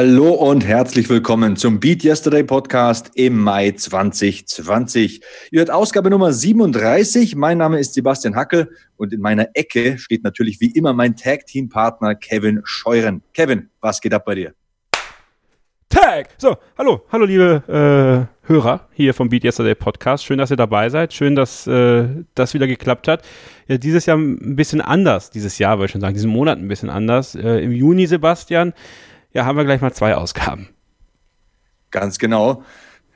Hallo und herzlich willkommen zum Beat Yesterday Podcast im Mai 2020. Ihr hört Ausgabe Nummer 37. Mein Name ist Sebastian Hackel und in meiner Ecke steht natürlich wie immer mein Tag-Team-Partner Kevin Scheuren. Kevin, was geht ab bei dir? Tag! So, hallo, hallo liebe äh, Hörer hier vom Beat Yesterday Podcast. Schön, dass ihr dabei seid. Schön, dass äh, das wieder geklappt hat. Ja, dieses Jahr ein bisschen anders, dieses Jahr, würde ich schon sagen, diesen Monat ein bisschen anders. Äh, Im Juni, Sebastian, ja, haben wir gleich mal zwei Ausgaben. Ganz genau.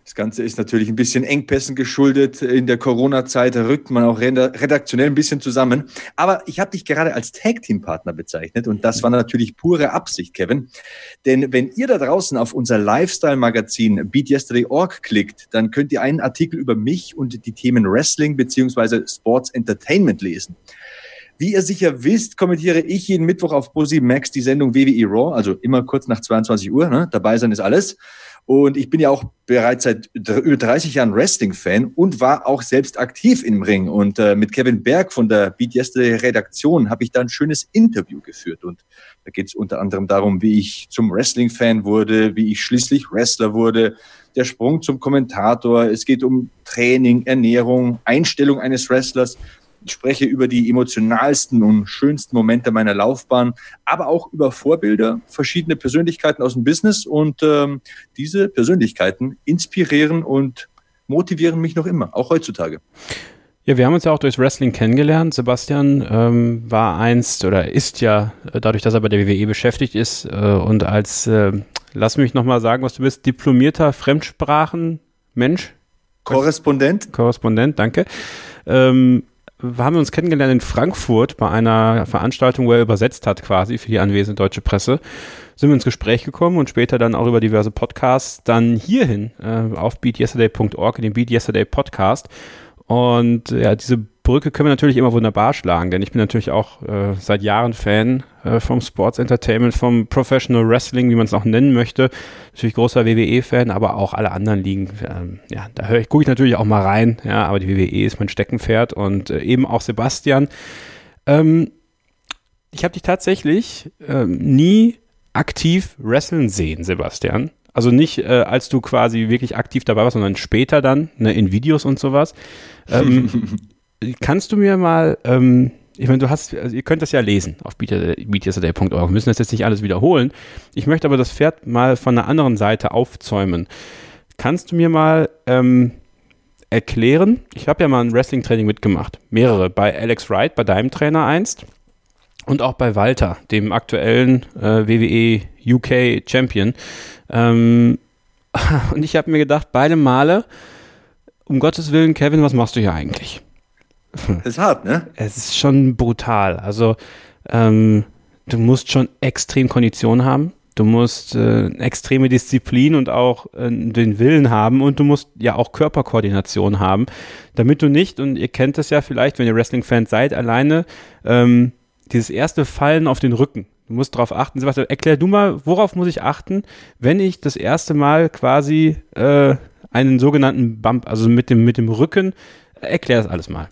Das Ganze ist natürlich ein bisschen Engpässen geschuldet. In der Corona-Zeit rückt man auch redaktionell ein bisschen zusammen. Aber ich habe dich gerade als Tag-Team-Partner bezeichnet und das war natürlich pure Absicht, Kevin. Denn wenn ihr da draußen auf unser Lifestyle-Magazin BeatYesterday.org klickt, dann könnt ihr einen Artikel über mich und die Themen Wrestling beziehungsweise Sports Entertainment lesen. Wie ihr sicher wisst, kommentiere ich jeden Mittwoch auf Busi Max die Sendung WWE Raw, also immer kurz nach 22 Uhr. Ne? Dabei sein ist alles. Und ich bin ja auch bereits seit über 30 Jahren Wrestling-Fan und war auch selbst aktiv im Ring. Und äh, mit Kevin Berg von der Beat Yesterday Redaktion habe ich da ein schönes Interview geführt. Und da geht es unter anderem darum, wie ich zum Wrestling-Fan wurde, wie ich schließlich Wrestler wurde, der Sprung zum Kommentator. Es geht um Training, Ernährung, Einstellung eines Wrestlers. Ich spreche über die emotionalsten und schönsten Momente meiner Laufbahn, aber auch über Vorbilder, verschiedene Persönlichkeiten aus dem Business. Und ähm, diese Persönlichkeiten inspirieren und motivieren mich noch immer, auch heutzutage. Ja, wir haben uns ja auch durchs Wrestling kennengelernt. Sebastian ähm, war einst oder ist ja, äh, dadurch, dass er bei der WWE beschäftigt ist äh, und als, äh, lass mich nochmal sagen, was du bist, diplomierter Fremdsprachenmensch. Korrespondent. Korrespondent, danke. Ähm, haben wir uns kennengelernt in Frankfurt bei einer Veranstaltung, wo er übersetzt hat quasi für die anwesende deutsche Presse. Sind wir ins Gespräch gekommen und später dann auch über diverse Podcasts dann hierhin äh, auf beatyesterday.org in den Beat Yesterday Podcast. Und ja, diese Brücke können wir natürlich immer wunderbar schlagen, denn ich bin natürlich auch äh, seit Jahren Fan äh, vom Sports Entertainment, vom Professional Wrestling, wie man es auch nennen möchte. Natürlich großer WWE-Fan, aber auch alle anderen Ligen. Ähm, ja, da höre ich, gucke ich natürlich auch mal rein, ja, aber die WWE ist mein Steckenpferd und äh, eben auch Sebastian. Ähm, ich habe dich tatsächlich ähm, nie aktiv wrestlen sehen, Sebastian. Also nicht, äh, als du quasi wirklich aktiv dabei warst, sondern später dann, ne, in Videos und sowas. Ähm, kannst du mir mal, ähm, ich meine, du hast, also ihr könnt das ja lesen auf beatyesterday.org. Wir müssen das jetzt nicht alles wiederholen. Ich möchte aber das Pferd mal von der anderen Seite aufzäumen. Kannst du mir mal ähm, erklären? Ich habe ja mal ein Wrestling-Training mitgemacht. Mehrere. Bei Alex Wright, bei deinem Trainer einst. Und auch bei Walter, dem aktuellen äh, WWE UK Champion. Ähm, und ich habe mir gedacht, beide Male, um Gottes Willen, Kevin, was machst du hier eigentlich? Das ist hart, ne? Es ist schon brutal. Also, ähm, du musst schon extrem Kondition haben. Du musst äh, extreme Disziplin und auch äh, den Willen haben und du musst ja auch Körperkoordination haben, damit du nicht, und ihr kennt es ja vielleicht, wenn ihr Wrestling-Fans seid, alleine ähm, dieses erste Fallen auf den Rücken. Du musst darauf achten. Sebastian, erklär du mal, worauf muss ich achten, wenn ich das erste Mal quasi äh, einen sogenannten Bump, also mit dem, mit dem Rücken, erklär das alles mal.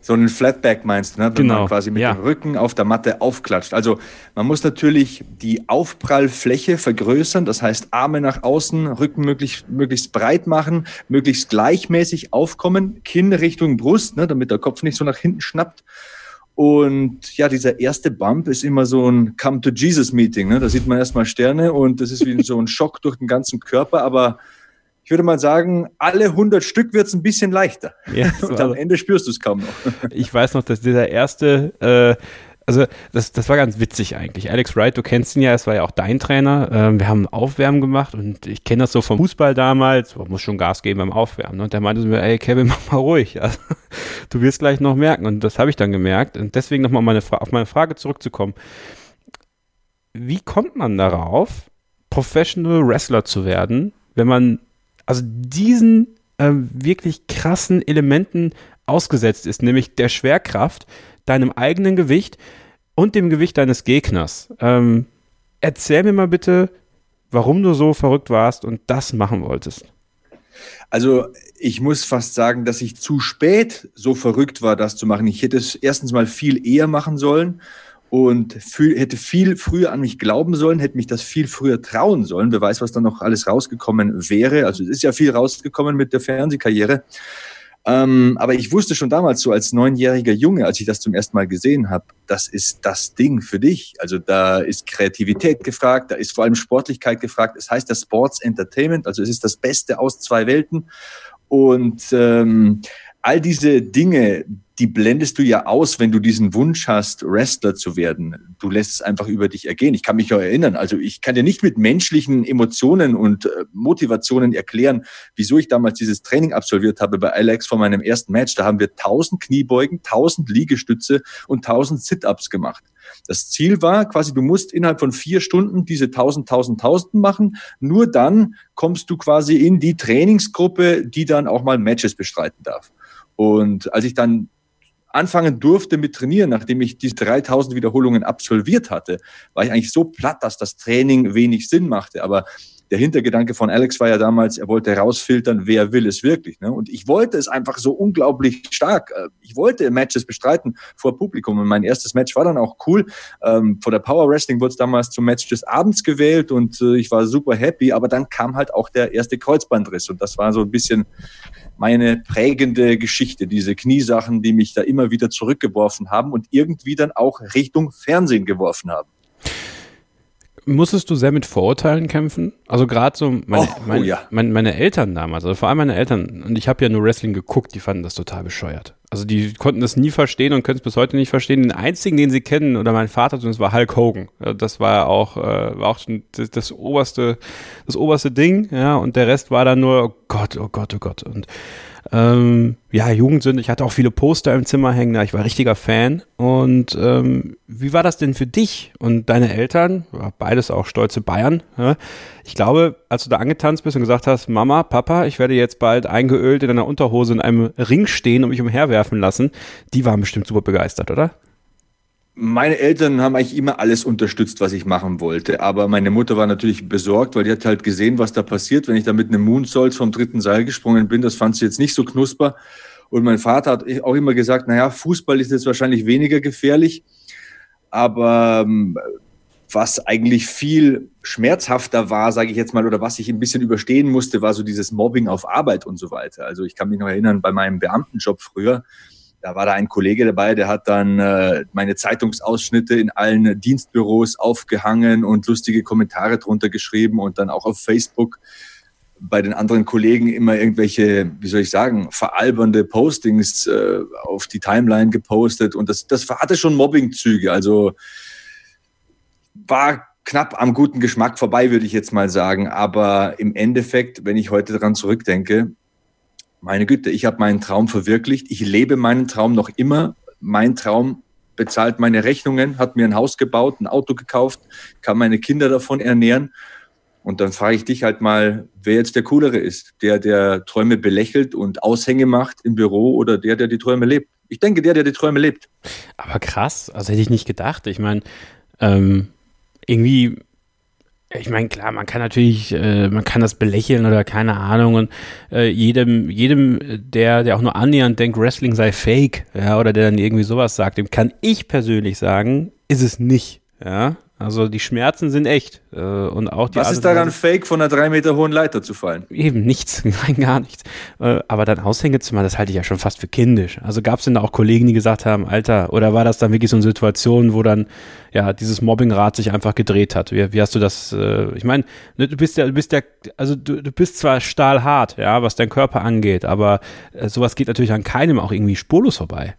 So einen Flatback meinst du, ne? wenn genau. man quasi mit ja. dem Rücken auf der Matte aufklatscht. Also man muss natürlich die Aufprallfläche vergrößern, das heißt Arme nach außen, Rücken möglichst, möglichst breit machen, möglichst gleichmäßig aufkommen, Kinn Richtung Brust, ne? damit der Kopf nicht so nach hinten schnappt. Und ja, dieser erste Bump ist immer so ein Come to Jesus Meeting. Ne? Da sieht man erstmal Sterne und das ist wie so ein Schock durch den ganzen Körper, aber ich würde mal sagen, alle 100 Stück wird es ein bisschen leichter. Ja, und am Ende spürst du es kaum noch. Ich weiß noch, dass dieser erste, äh, also das, das war ganz witzig eigentlich. Alex Wright, du kennst ihn ja, es war ja auch dein Trainer. Ähm, wir haben Aufwärmen gemacht und ich kenne das so vom Fußball damals. Man muss schon Gas geben beim Aufwärmen. Ne? Und der meinte mir, ey Kevin, mach mal ruhig. Also, du wirst gleich noch merken. Und das habe ich dann gemerkt. Und deswegen nochmal meine auf meine Frage zurückzukommen. Wie kommt man darauf, Professional Wrestler zu werden, wenn man also diesen äh, wirklich krassen Elementen ausgesetzt ist, nämlich der Schwerkraft, deinem eigenen Gewicht und dem Gewicht deines Gegners. Ähm, erzähl mir mal bitte, warum du so verrückt warst und das machen wolltest. Also ich muss fast sagen, dass ich zu spät so verrückt war, das zu machen. Ich hätte es erstens mal viel eher machen sollen und viel, hätte viel früher an mich glauben sollen, hätte mich das viel früher trauen sollen. Wer weiß, was da noch alles rausgekommen wäre. Also es ist ja viel rausgekommen mit der Fernsehkarriere. Ähm, aber ich wusste schon damals so als neunjähriger Junge, als ich das zum ersten Mal gesehen habe, das ist das Ding für dich. Also da ist Kreativität gefragt, da ist vor allem Sportlichkeit gefragt. Es heißt das Sports Entertainment, also es ist das Beste aus zwei Welten. Und ähm, all diese Dinge, die blendest du ja aus, wenn du diesen Wunsch hast, Wrestler zu werden. Du lässt es einfach über dich ergehen. Ich kann mich ja erinnern. Also ich kann dir nicht mit menschlichen Emotionen und äh, Motivationen erklären, wieso ich damals dieses Training absolviert habe bei Alex vor meinem ersten Match. Da haben wir 1000 Kniebeugen, 1000 Liegestütze und 1000 Sit-ups gemacht. Das Ziel war quasi, du musst innerhalb von vier Stunden diese 1000, 1000, 1000 machen. Nur dann kommst du quasi in die Trainingsgruppe, die dann auch mal Matches bestreiten darf. Und als ich dann anfangen durfte mit Trainieren, nachdem ich diese 3000 Wiederholungen absolviert hatte, war ich eigentlich so platt, dass das Training wenig Sinn machte. Aber der Hintergedanke von Alex war ja damals, er wollte herausfiltern, wer will es wirklich. Ne? Und ich wollte es einfach so unglaublich stark. Äh, ich wollte Matches bestreiten vor Publikum. Und mein erstes Match war dann auch cool. Ähm, vor der Power Wrestling wurde es damals zum Match des Abends gewählt und äh, ich war super happy. Aber dann kam halt auch der erste Kreuzbandriss. Und das war so ein bisschen meine prägende Geschichte, diese Kniesachen, die mich da immer wieder zurückgeworfen haben und irgendwie dann auch Richtung Fernsehen geworfen haben. Musstest du sehr mit Vorurteilen kämpfen? Also gerade so meine, oh, meine, oh ja. meine, meine, Eltern damals, also vor allem meine Eltern, und ich habe ja nur Wrestling geguckt, die fanden das total bescheuert. Also die konnten das nie verstehen und können es bis heute nicht verstehen. Den einzigen, den sie kennen, oder mein Vater zumindest, war Hulk Hogan. Das war auch, äh, war auch schon das, das, oberste, das oberste Ding, ja, und der Rest war dann nur, oh Gott, oh Gott, oh Gott. Und ähm, ja, Jugendsünde. Ich hatte auch viele Poster im Zimmer hängen. Ich war richtiger Fan. Und ähm, wie war das denn für dich und deine Eltern? Beides auch stolze Bayern. Ja? Ich glaube, als du da angetanzt bist und gesagt hast, Mama, Papa, ich werde jetzt bald eingeölt in einer Unterhose in einem Ring stehen und mich umherwerfen lassen, die waren bestimmt super begeistert, oder? Meine Eltern haben eigentlich immer alles unterstützt, was ich machen wollte. Aber meine Mutter war natürlich besorgt, weil die hat halt gesehen, was da passiert, wenn ich da mit einem Moonsault vom dritten Seil gesprungen bin. Das fand sie jetzt nicht so knusper. Und mein Vater hat auch immer gesagt, naja, Fußball ist jetzt wahrscheinlich weniger gefährlich. Aber ähm, was eigentlich viel schmerzhafter war, sage ich jetzt mal, oder was ich ein bisschen überstehen musste, war so dieses Mobbing auf Arbeit und so weiter. Also ich kann mich noch erinnern, bei meinem Beamtenjob früher, da war da ein Kollege dabei, der hat dann äh, meine Zeitungsausschnitte in allen Dienstbüros aufgehangen und lustige Kommentare drunter geschrieben und dann auch auf Facebook bei den anderen Kollegen immer irgendwelche, wie soll ich sagen, veralbernde Postings äh, auf die Timeline gepostet und das, das hatte schon Mobbingzüge. Also war knapp am guten Geschmack vorbei, würde ich jetzt mal sagen. Aber im Endeffekt, wenn ich heute daran zurückdenke, meine Güte, ich habe meinen Traum verwirklicht. Ich lebe meinen Traum noch immer. Mein Traum bezahlt meine Rechnungen, hat mir ein Haus gebaut, ein Auto gekauft, kann meine Kinder davon ernähren. Und dann frage ich dich halt mal, wer jetzt der Coolere ist. Der, der Träume belächelt und Aushänge macht im Büro oder der, der die Träume lebt. Ich denke, der, der die Träume lebt. Aber krass, also hätte ich nicht gedacht. Ich meine, ähm, irgendwie ich meine, klar, man kann natürlich, äh, man kann das belächeln oder keine Ahnung und äh, jedem, jedem, der, der auch nur annähernd denkt, Wrestling sei fake, ja, oder der dann irgendwie sowas sagt, dem kann ich persönlich sagen, ist es nicht, ja. Also die Schmerzen sind echt. Äh, und auch die Was ist daran fake, von einer drei Meter hohen Leiter zu fallen? Eben nichts, nein, gar nichts. Äh, aber dann Aushängezimmer, das halte ich ja schon fast für kindisch. Also gab es denn da auch Kollegen, die gesagt haben, Alter, oder war das dann wirklich so eine Situation, wo dann ja dieses Mobbingrad sich einfach gedreht hat? Wie, wie hast du das? Äh, ich meine, ne, du bist ja, du bist ja, also du, du bist zwar stahlhart, ja, was dein Körper angeht, aber äh, sowas geht natürlich an keinem auch irgendwie spurlos vorbei.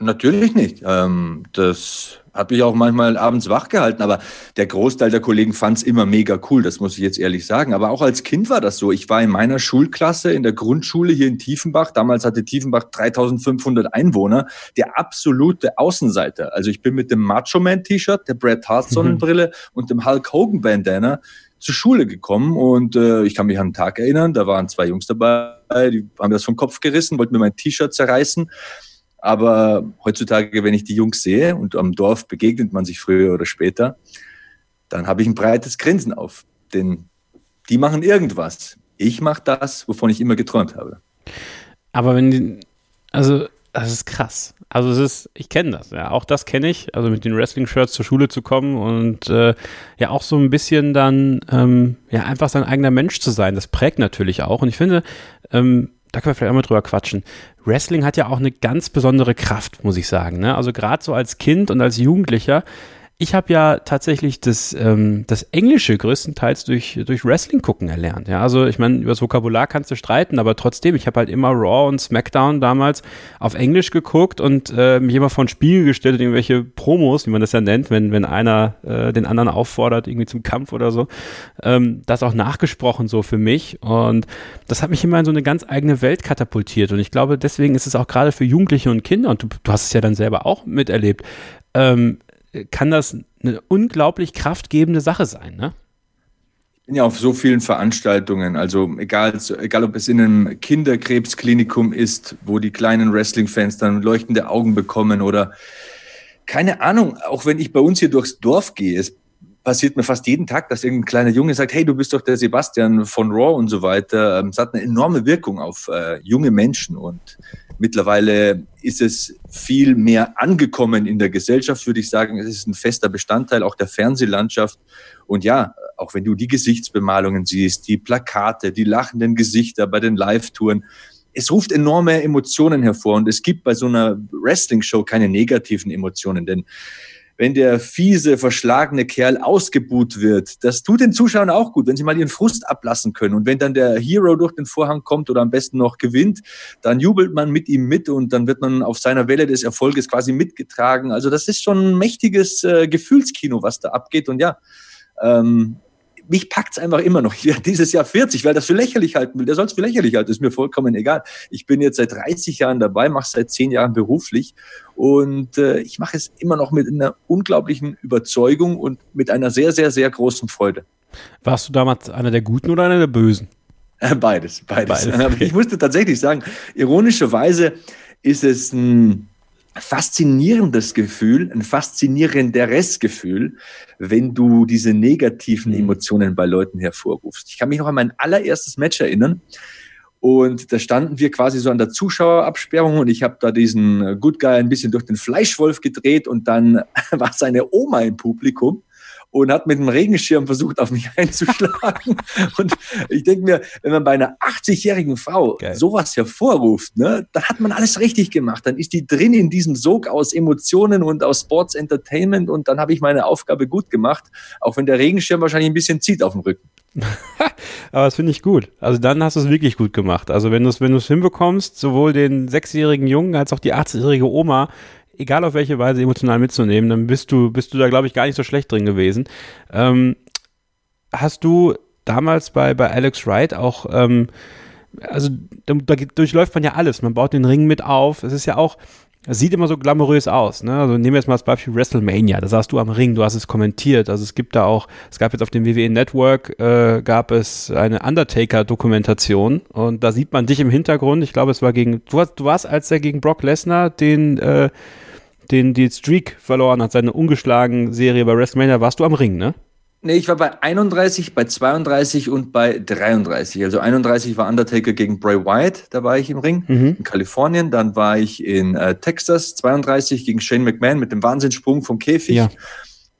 Natürlich nicht. Ähm, das hat mich auch manchmal abends wach gehalten, aber der Großteil der Kollegen fand es immer mega cool, das muss ich jetzt ehrlich sagen. Aber auch als Kind war das so. Ich war in meiner Schulklasse in der Grundschule hier in Tiefenbach. Damals hatte Tiefenbach 3500 Einwohner. Der absolute Außenseiter. Also ich bin mit dem Macho Man T-Shirt, der Bret Hart. Sonnenbrille mhm. und dem Hulk Hogan Bandana zur Schule gekommen und äh, ich kann mich an einen Tag erinnern, da waren zwei Jungs dabei, die haben das vom Kopf gerissen, wollten mir mein T-Shirt zerreißen aber heutzutage, wenn ich die Jungs sehe und am Dorf begegnet man sich früher oder später, dann habe ich ein breites Grinsen auf. Denn die machen irgendwas. Ich mache das, wovon ich immer geträumt habe. Aber wenn die, also Das ist krass. Also es ist, ich kenne das, ja, auch das kenne ich, also mit den Wrestling-Shirts zur Schule zu kommen und äh, ja auch so ein bisschen dann ähm, ja einfach sein eigener Mensch zu sein. Das prägt natürlich auch. Und ich finde, ähm, da können wir vielleicht auch mal drüber quatschen. Wrestling hat ja auch eine ganz besondere Kraft, muss ich sagen. Ne? Also gerade so als Kind und als Jugendlicher ich habe ja tatsächlich das, ähm, das Englische größtenteils durch, durch Wrestling gucken erlernt. Ja, also ich meine, über das Vokabular kannst du streiten, aber trotzdem, ich habe halt immer Raw und SmackDown damals auf Englisch geguckt und äh, mich immer vor ein Spiegel gestellt und irgendwelche Promos, wie man das ja nennt, wenn, wenn einer äh, den anderen auffordert, irgendwie zum Kampf oder so, ähm, das auch nachgesprochen so für mich. Und das hat mich immer in so eine ganz eigene Welt katapultiert. Und ich glaube, deswegen ist es auch gerade für Jugendliche und Kinder, und du, du hast es ja dann selber auch miterlebt, ähm, kann das eine unglaublich kraftgebende Sache sein, ne? Bin ja auf so vielen Veranstaltungen, also egal, egal ob es in einem Kinderkrebsklinikum ist, wo die kleinen Wrestling-Fans dann leuchtende Augen bekommen oder keine Ahnung, auch wenn ich bei uns hier durchs Dorf gehe, es passiert mir fast jeden Tag, dass irgendein kleiner Junge sagt, hey, du bist doch der Sebastian von Raw und so weiter. Es hat eine enorme Wirkung auf äh, junge Menschen und Mittlerweile ist es viel mehr angekommen in der Gesellschaft, würde ich sagen. Es ist ein fester Bestandteil auch der Fernsehlandschaft. Und ja, auch wenn du die Gesichtsbemalungen siehst, die Plakate, die lachenden Gesichter bei den Live-Touren, es ruft enorme Emotionen hervor. Und es gibt bei so einer Wrestling-Show keine negativen Emotionen, denn wenn der fiese, verschlagene Kerl ausgebuht wird. Das tut den Zuschauern auch gut, wenn sie mal ihren Frust ablassen können. Und wenn dann der Hero durch den Vorhang kommt oder am besten noch gewinnt, dann jubelt man mit ihm mit und dann wird man auf seiner Welle des Erfolges quasi mitgetragen. Also das ist schon ein mächtiges äh, Gefühlskino, was da abgeht. Und ja, ähm, mich packt es einfach immer noch. Ich werde dieses Jahr 40, weil das für lächerlich halten will. Der soll es für lächerlich halten, ist mir vollkommen egal. Ich bin jetzt seit 30 Jahren dabei, mache seit 10 Jahren beruflich und äh, ich mache es immer noch mit einer unglaublichen Überzeugung und mit einer sehr, sehr, sehr großen Freude. Warst du damals einer der Guten oder einer der Bösen? Beides, beides. beides okay. Ich musste tatsächlich sagen, ironischerweise ist es ein faszinierendes Gefühl, ein faszinierenderes Gefühl, wenn du diese negativen mhm. Emotionen bei Leuten hervorrufst. Ich kann mich noch an mein allererstes Match erinnern. Und da standen wir quasi so an der Zuschauerabsperrung und ich habe da diesen Good Guy ein bisschen durch den Fleischwolf gedreht und dann war seine Oma im Publikum und hat mit dem Regenschirm versucht, auf mich einzuschlagen. und ich denke mir, wenn man bei einer 80-jährigen Frau Geil. sowas hervorruft, ne, dann hat man alles richtig gemacht. Dann ist die drin in diesem Sog aus Emotionen und aus Sports Entertainment und dann habe ich meine Aufgabe gut gemacht, auch wenn der Regenschirm wahrscheinlich ein bisschen zieht auf dem Rücken. Aber das finde ich gut. Also dann hast du es wirklich gut gemacht. Also wenn du es wenn hinbekommst, sowohl den sechsjährigen Jungen als auch die 80-jährige Oma egal auf welche Weise emotional mitzunehmen, dann bist du, bist du da, glaube ich, gar nicht so schlecht drin gewesen. Ähm, hast du damals bei, bei Alex Wright auch, ähm, also da, da durchläuft man ja alles. Man baut den Ring mit auf. Es ist ja auch, es sieht immer so glamourös aus. Ne? Also nehmen wir jetzt mal das Beispiel WrestleMania. Da saßt du am Ring, du hast es kommentiert. Also es gibt da auch, es gab jetzt auf dem WWE Network, äh, gab es eine Undertaker-Dokumentation und da sieht man dich im Hintergrund. Ich glaube, es war gegen, du, du warst, als er gegen Brock Lesnar den äh, den die Streak verloren hat, seine ungeschlagen Serie bei WrestleMania, warst du am Ring, ne? Nee, ich war bei 31, bei 32 und bei 33. Also 31 war Undertaker gegen Bray Wyatt, da war ich im Ring mhm. in Kalifornien. Dann war ich in äh, Texas, 32 gegen Shane McMahon mit dem Wahnsinnssprung vom Käfig. Ja.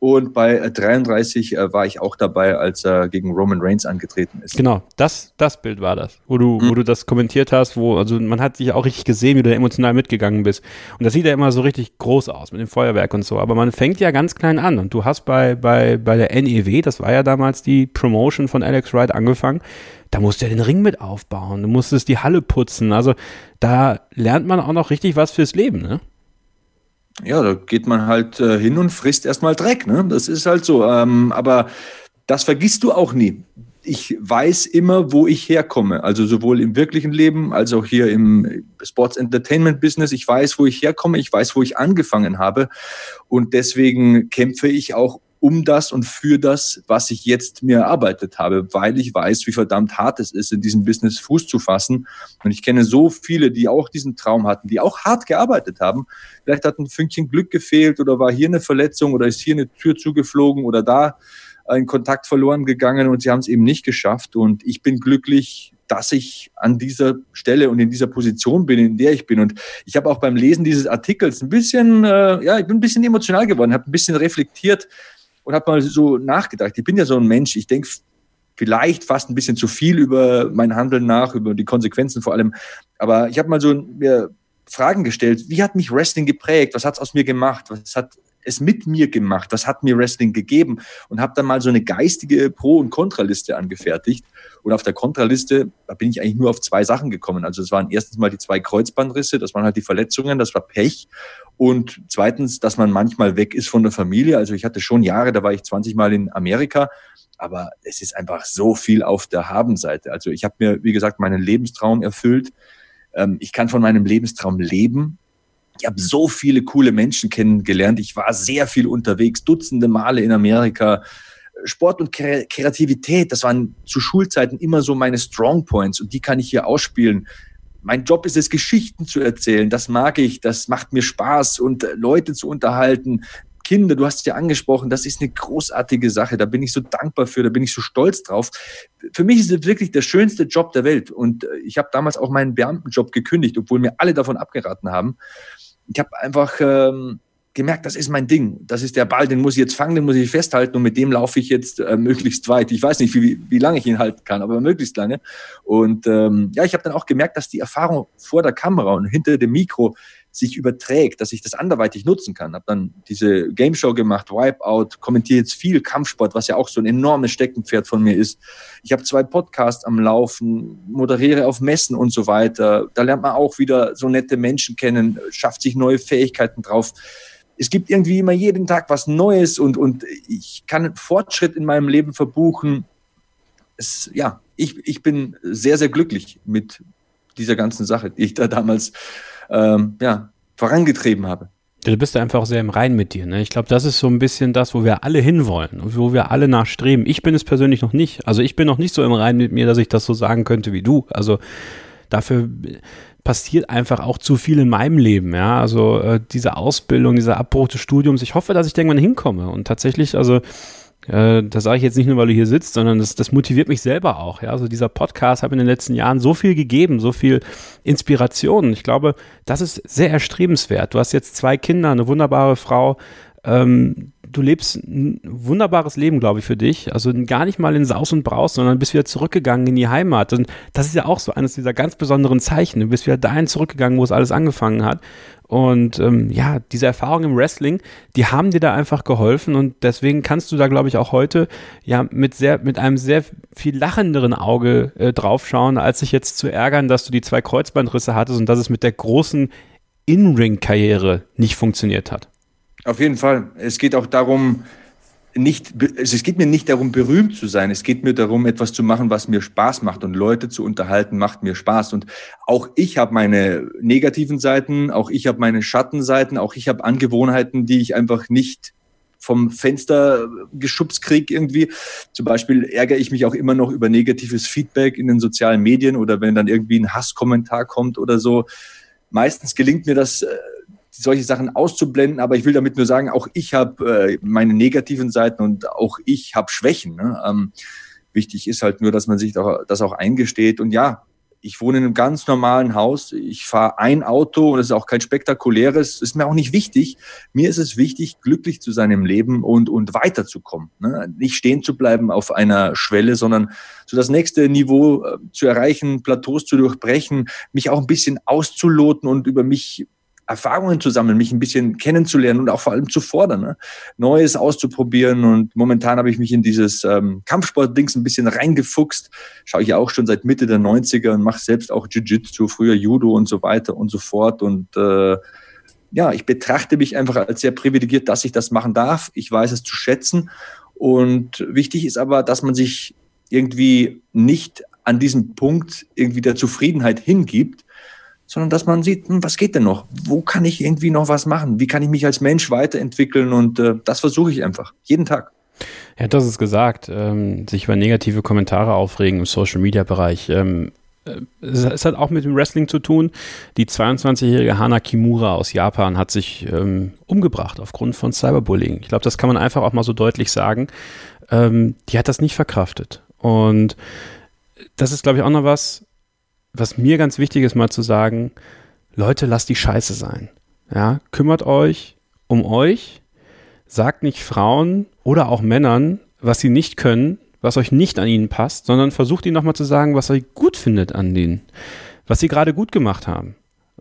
Und bei 33 äh, war ich auch dabei, als er gegen Roman Reigns angetreten ist. Genau, das, das Bild war das, wo du, mhm. wo du das kommentiert hast, wo, also man hat sich auch richtig gesehen, wie du da emotional mitgegangen bist. Und das sieht ja immer so richtig groß aus mit dem Feuerwerk und so. Aber man fängt ja ganz klein an. Und du hast bei, bei, bei der NEW, das war ja damals die Promotion von Alex Wright angefangen, da musst du ja den Ring mit aufbauen, du musstest die Halle putzen. Also da lernt man auch noch richtig was fürs Leben, ne? Ja, da geht man halt äh, hin und frisst erstmal Dreck. Ne? Das ist halt so. Ähm, aber das vergisst du auch nie. Ich weiß immer, wo ich herkomme. Also sowohl im wirklichen Leben als auch hier im Sports Entertainment Business. Ich weiß, wo ich herkomme. Ich weiß, wo ich angefangen habe. Und deswegen kämpfe ich auch um das und für das, was ich jetzt mir erarbeitet habe, weil ich weiß, wie verdammt hart es ist, in diesem Business Fuß zu fassen. Und ich kenne so viele, die auch diesen Traum hatten, die auch hart gearbeitet haben. Vielleicht hat ein Fünkchen Glück gefehlt oder war hier eine Verletzung oder ist hier eine Tür zugeflogen oder da ein Kontakt verloren gegangen und sie haben es eben nicht geschafft. Und ich bin glücklich, dass ich an dieser Stelle und in dieser Position bin, in der ich bin. Und ich habe auch beim Lesen dieses Artikels ein bisschen, äh, ja, ich bin ein bisschen emotional geworden, habe ein bisschen reflektiert und habe mal so nachgedacht. Ich bin ja so ein Mensch, ich denke vielleicht fast ein bisschen zu viel über mein Handeln nach, über die Konsequenzen vor allem. Aber ich habe mal so mir Fragen gestellt. Wie hat mich Wrestling geprägt? Was hat es aus mir gemacht? Was hat es mit mir gemacht? Was hat mir Wrestling gegeben? Und habe dann mal so eine geistige Pro- und Kontraliste angefertigt. Und auf der Kontraliste, da bin ich eigentlich nur auf zwei Sachen gekommen. Also es waren erstens mal die zwei Kreuzbandrisse, das waren halt die Verletzungen, das war Pech. Und zweitens, dass man manchmal weg ist von der Familie. Also ich hatte schon Jahre, da war ich 20 Mal in Amerika, aber es ist einfach so viel auf der Habenseite. Also ich habe mir, wie gesagt, meinen Lebenstraum erfüllt. Ähm, ich kann von meinem Lebenstraum leben ich habe so viele coole Menschen kennengelernt. Ich war sehr viel unterwegs, Dutzende Male in Amerika. Sport und Kreativität, das waren zu Schulzeiten immer so meine Strong Points und die kann ich hier ausspielen. Mein Job ist es, Geschichten zu erzählen. Das mag ich, das macht mir Spaß und äh, Leute zu unterhalten. Kinder, du hast es ja angesprochen, das ist eine großartige Sache. Da bin ich so dankbar für, da bin ich so stolz drauf. Für mich ist es wirklich der schönste Job der Welt. Und äh, ich habe damals auch meinen Beamtenjob gekündigt, obwohl mir alle davon abgeraten haben ich habe einfach ähm, gemerkt, das ist mein Ding. Das ist der Ball, den muss ich jetzt fangen, den muss ich festhalten und mit dem laufe ich jetzt äh, möglichst weit. Ich weiß nicht, wie, wie lange ich ihn halten kann, aber möglichst lange. Und ähm, ja, ich habe dann auch gemerkt, dass die Erfahrung vor der Kamera und hinter dem Mikro sich überträgt, dass ich das anderweitig nutzen kann. Habe dann diese Game Show gemacht, Wipeout, kommentiere jetzt viel Kampfsport, was ja auch so ein enormes Steckenpferd von mir ist. Ich habe zwei Podcasts am Laufen, moderiere auf Messen und so weiter. Da lernt man auch wieder so nette Menschen kennen, schafft sich neue Fähigkeiten drauf. Es gibt irgendwie immer jeden Tag was Neues und, und ich kann Fortschritt in meinem Leben verbuchen. Es, ja, ich, ich bin sehr, sehr glücklich mit dieser ganzen Sache, die ich da damals ähm, ja, vorangetrieben habe. Du bist einfach sehr im Rein mit dir. Ne? Ich glaube, das ist so ein bisschen das, wo wir alle hinwollen und wo wir alle nachstreben. Ich bin es persönlich noch nicht. Also ich bin noch nicht so im Rein mit mir, dass ich das so sagen könnte wie du. Also dafür passiert einfach auch zu viel in meinem Leben. Ja, also äh, diese Ausbildung, dieser Abbruch des Studiums. Ich hoffe, dass ich irgendwann hinkomme. Und tatsächlich, also äh, das sage ich jetzt nicht nur, weil du hier sitzt, sondern das, das motiviert mich selber auch. Ja? Also dieser Podcast hat in den letzten Jahren so viel gegeben, so viel Inspiration. Ich glaube, das ist sehr erstrebenswert. Du hast jetzt zwei Kinder, eine wunderbare Frau. Ähm, du lebst ein wunderbares Leben, glaube ich, für dich. Also gar nicht mal in Saus und Braus, sondern bist wieder zurückgegangen in die Heimat. Und das ist ja auch so eines dieser ganz besonderen Zeichen. Du bist wieder dahin zurückgegangen, wo es alles angefangen hat. Und ähm, ja, diese Erfahrung im Wrestling, die haben dir da einfach geholfen und deswegen kannst du da, glaube ich, auch heute ja mit sehr, mit einem sehr viel lachenderen Auge äh, draufschauen, als sich jetzt zu ärgern, dass du die zwei Kreuzbandrisse hattest und dass es mit der großen In-Ring-Karriere nicht funktioniert hat. Auf jeden Fall. Es geht auch darum, nicht, also es geht mir nicht darum, berühmt zu sein. Es geht mir darum, etwas zu machen, was mir Spaß macht. Und Leute zu unterhalten, macht mir Spaß. Und auch ich habe meine negativen Seiten, auch ich habe meine Schattenseiten, auch ich habe Angewohnheiten, die ich einfach nicht vom Fenster geschubst krieg irgendwie. Zum Beispiel ärgere ich mich auch immer noch über negatives Feedback in den sozialen Medien oder wenn dann irgendwie ein Hasskommentar kommt oder so. Meistens gelingt mir das äh, solche Sachen auszublenden, aber ich will damit nur sagen, auch ich habe äh, meine negativen Seiten und auch ich habe Schwächen. Ne? Ähm, wichtig ist halt nur, dass man sich das auch eingesteht. Und ja, ich wohne in einem ganz normalen Haus. Ich fahre ein Auto und es ist auch kein spektakuläres. Ist mir auch nicht wichtig. Mir ist es wichtig, glücklich zu sein im Leben und, und weiterzukommen. Ne? Nicht stehen zu bleiben auf einer Schwelle, sondern so das nächste Niveau äh, zu erreichen, Plateaus zu durchbrechen, mich auch ein bisschen auszuloten und über mich Erfahrungen zu sammeln, mich ein bisschen kennenzulernen und auch vor allem zu fordern, ne? Neues auszuprobieren. Und momentan habe ich mich in dieses ähm, Kampfsport-Dings ein bisschen reingefuchst. Schaue ich auch schon seit Mitte der 90er und mache selbst auch Jiu-Jitsu, früher Judo und so weiter und so fort. Und äh, ja, ich betrachte mich einfach als sehr privilegiert, dass ich das machen darf. Ich weiß es zu schätzen. Und wichtig ist aber, dass man sich irgendwie nicht an diesem Punkt irgendwie der Zufriedenheit hingibt, sondern dass man sieht, hm, was geht denn noch? Wo kann ich irgendwie noch was machen? Wie kann ich mich als Mensch weiterentwickeln? Und äh, das versuche ich einfach, jeden Tag. Er hat das gesagt, ähm, sich über negative Kommentare aufregen im Social-Media-Bereich. Ähm, äh, es hat auch mit dem Wrestling zu tun. Die 22-jährige Hana Kimura aus Japan hat sich ähm, umgebracht aufgrund von Cyberbullying. Ich glaube, das kann man einfach auch mal so deutlich sagen. Ähm, die hat das nicht verkraftet. Und das ist, glaube ich, auch noch was, was mir ganz wichtig ist, mal zu sagen, Leute, lasst die Scheiße sein. Ja, kümmert euch um euch, sagt nicht Frauen oder auch Männern, was sie nicht können, was euch nicht an ihnen passt, sondern versucht ihnen nochmal zu sagen, was euch gut findet an denen, was sie gerade gut gemacht haben.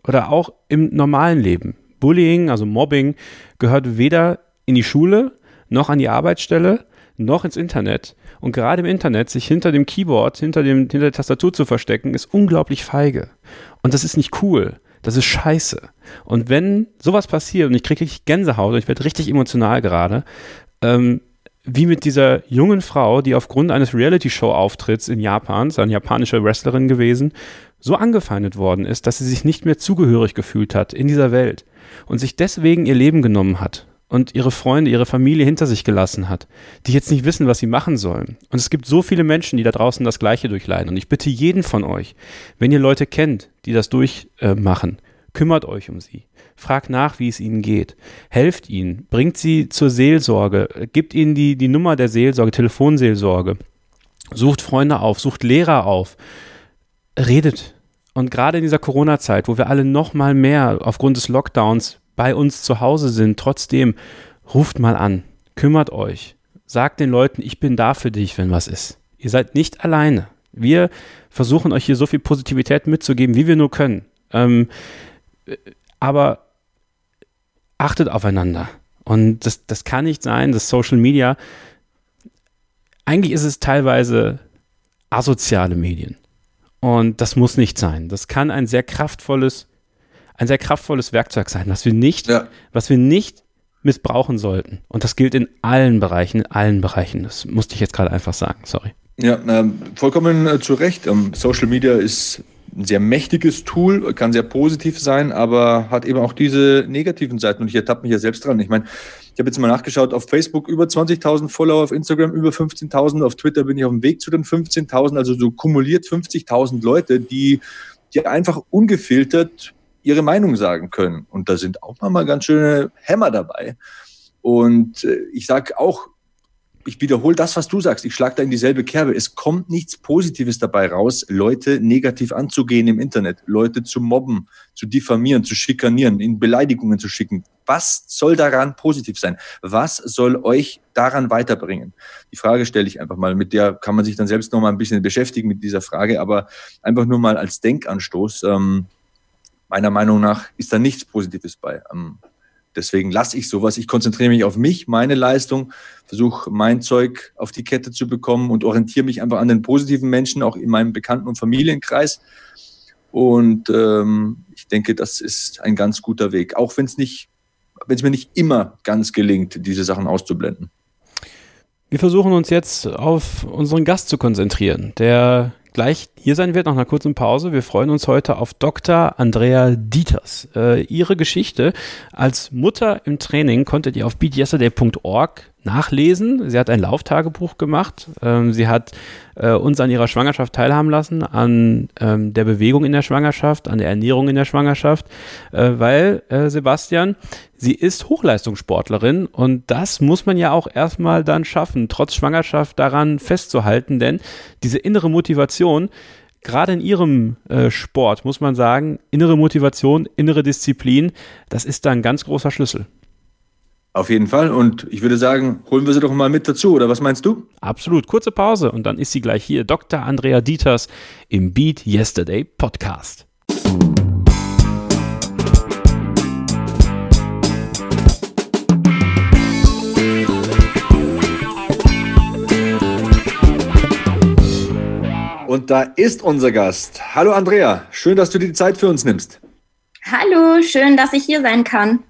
Oder auch im normalen Leben. Bullying, also Mobbing, gehört weder in die Schule, noch an die Arbeitsstelle, noch ins Internet. Und gerade im Internet sich hinter dem Keyboard, hinter, dem, hinter der Tastatur zu verstecken, ist unglaublich feige. Und das ist nicht cool. Das ist scheiße. Und wenn sowas passiert und ich kriege richtig Gänsehaut und ich werde richtig emotional gerade, ähm, wie mit dieser jungen Frau, die aufgrund eines Reality-Show-Auftritts in Japan, ist eine japanische Wrestlerin gewesen, so angefeindet worden ist, dass sie sich nicht mehr zugehörig gefühlt hat in dieser Welt und sich deswegen ihr Leben genommen hat und ihre Freunde, ihre Familie hinter sich gelassen hat, die jetzt nicht wissen, was sie machen sollen. Und es gibt so viele Menschen, die da draußen das Gleiche durchleiden. Und ich bitte jeden von euch, wenn ihr Leute kennt, die das durchmachen, äh, kümmert euch um sie. Fragt nach, wie es ihnen geht. Helft ihnen. Bringt sie zur Seelsorge. Gebt ihnen die, die Nummer der Seelsorge, Telefonseelsorge. Sucht Freunde auf. Sucht Lehrer auf. Redet. Und gerade in dieser Corona-Zeit, wo wir alle noch mal mehr aufgrund des Lockdowns bei uns zu Hause sind, trotzdem ruft mal an, kümmert euch, sagt den Leuten, ich bin da für dich, wenn was ist. Ihr seid nicht alleine. Wir versuchen euch hier so viel Positivität mitzugeben, wie wir nur können. Ähm, aber achtet aufeinander. Und das, das kann nicht sein, dass Social Media, eigentlich ist es teilweise asoziale Medien. Und das muss nicht sein. Das kann ein sehr kraftvolles ein sehr kraftvolles Werkzeug sein, was wir nicht, ja. was wir nicht missbrauchen sollten. Und das gilt in allen Bereichen, in allen Bereichen. Das musste ich jetzt gerade einfach sagen, sorry. Ja, äh, vollkommen äh, zu Recht. Ähm, Social Media ist ein sehr mächtiges Tool, kann sehr positiv sein, aber hat eben auch diese negativen Seiten. Und ich ertappe mich ja selbst dran. Ich meine, ich habe jetzt mal nachgeschaut, auf Facebook über 20.000 Follower, auf Instagram über 15.000, auf Twitter bin ich auf dem Weg zu den 15.000, also so kumuliert 50.000 Leute, die, die einfach ungefiltert ihre Meinung sagen können. Und da sind auch mal ganz schöne Hämmer dabei. Und äh, ich sage auch, ich wiederhole das, was du sagst. Ich schlage da in dieselbe Kerbe. Es kommt nichts Positives dabei raus, Leute negativ anzugehen im Internet, Leute zu mobben, zu diffamieren, zu schikanieren, in Beleidigungen zu schicken. Was soll daran positiv sein? Was soll euch daran weiterbringen? Die Frage stelle ich einfach mal. Mit der kann man sich dann selbst noch mal ein bisschen beschäftigen mit dieser Frage, aber einfach nur mal als Denkanstoß. Ähm, meiner Meinung nach ist da nichts Positives bei. Ähm, deswegen lasse ich sowas. Ich konzentriere mich auf mich, meine Leistung, versuche mein Zeug auf die Kette zu bekommen und orientiere mich einfach an den positiven Menschen, auch in meinem Bekannten- und Familienkreis. Und ähm, ich denke, das ist ein ganz guter Weg, auch wenn es nicht, wenn es mir nicht immer ganz gelingt, diese Sachen auszublenden. Wir versuchen uns jetzt auf unseren Gast zu konzentrieren, der gleich hier sein wird nach einer kurzen Pause. Wir freuen uns heute auf Dr. Andrea Dieters. Äh, ihre Geschichte als Mutter im Training konntet ihr auf beatyesterday.org nachlesen. Sie hat ein Lauftagebuch gemacht. Ähm, sie hat äh, uns an ihrer Schwangerschaft teilhaben lassen, an ähm, der Bewegung in der Schwangerschaft, an der Ernährung in der Schwangerschaft, äh, weil äh, Sebastian, sie ist Hochleistungssportlerin und das muss man ja auch erstmal dann schaffen, trotz Schwangerschaft daran festzuhalten, denn diese innere Motivation, gerade in ihrem äh, Sport, muss man sagen, innere Motivation, innere Disziplin, das ist da ein ganz großer Schlüssel. Auf jeden Fall. Und ich würde sagen, holen wir sie doch mal mit dazu, oder was meinst du? Absolut. Kurze Pause und dann ist sie gleich hier. Dr. Andrea Dieters im Beat Yesterday Podcast. Und da ist unser Gast. Hallo Andrea, schön, dass du dir die Zeit für uns nimmst. Hallo, schön, dass ich hier sein kann.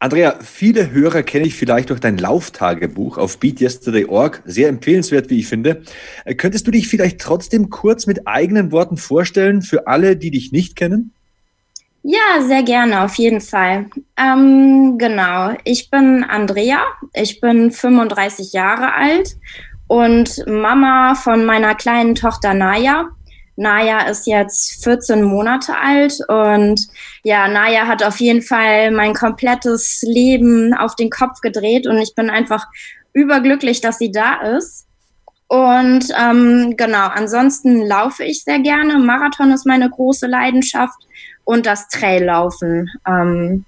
Andrea, viele Hörer kenne ich vielleicht durch dein Lauftagebuch auf beatyesterday.org. Sehr empfehlenswert, wie ich finde. Äh, könntest du dich vielleicht trotzdem kurz mit eigenen Worten vorstellen für alle, die dich nicht kennen? Ja, sehr gerne, auf jeden Fall. Ähm, genau, ich bin Andrea, ich bin 35 Jahre alt und Mama von meiner kleinen Tochter Naya. Naya ist jetzt 14 Monate alt und ja, Naya hat auf jeden Fall mein komplettes Leben auf den Kopf gedreht und ich bin einfach überglücklich, dass sie da ist. Und ähm, genau, ansonsten laufe ich sehr gerne. Marathon ist meine große Leidenschaft und das Traillaufen. Ähm,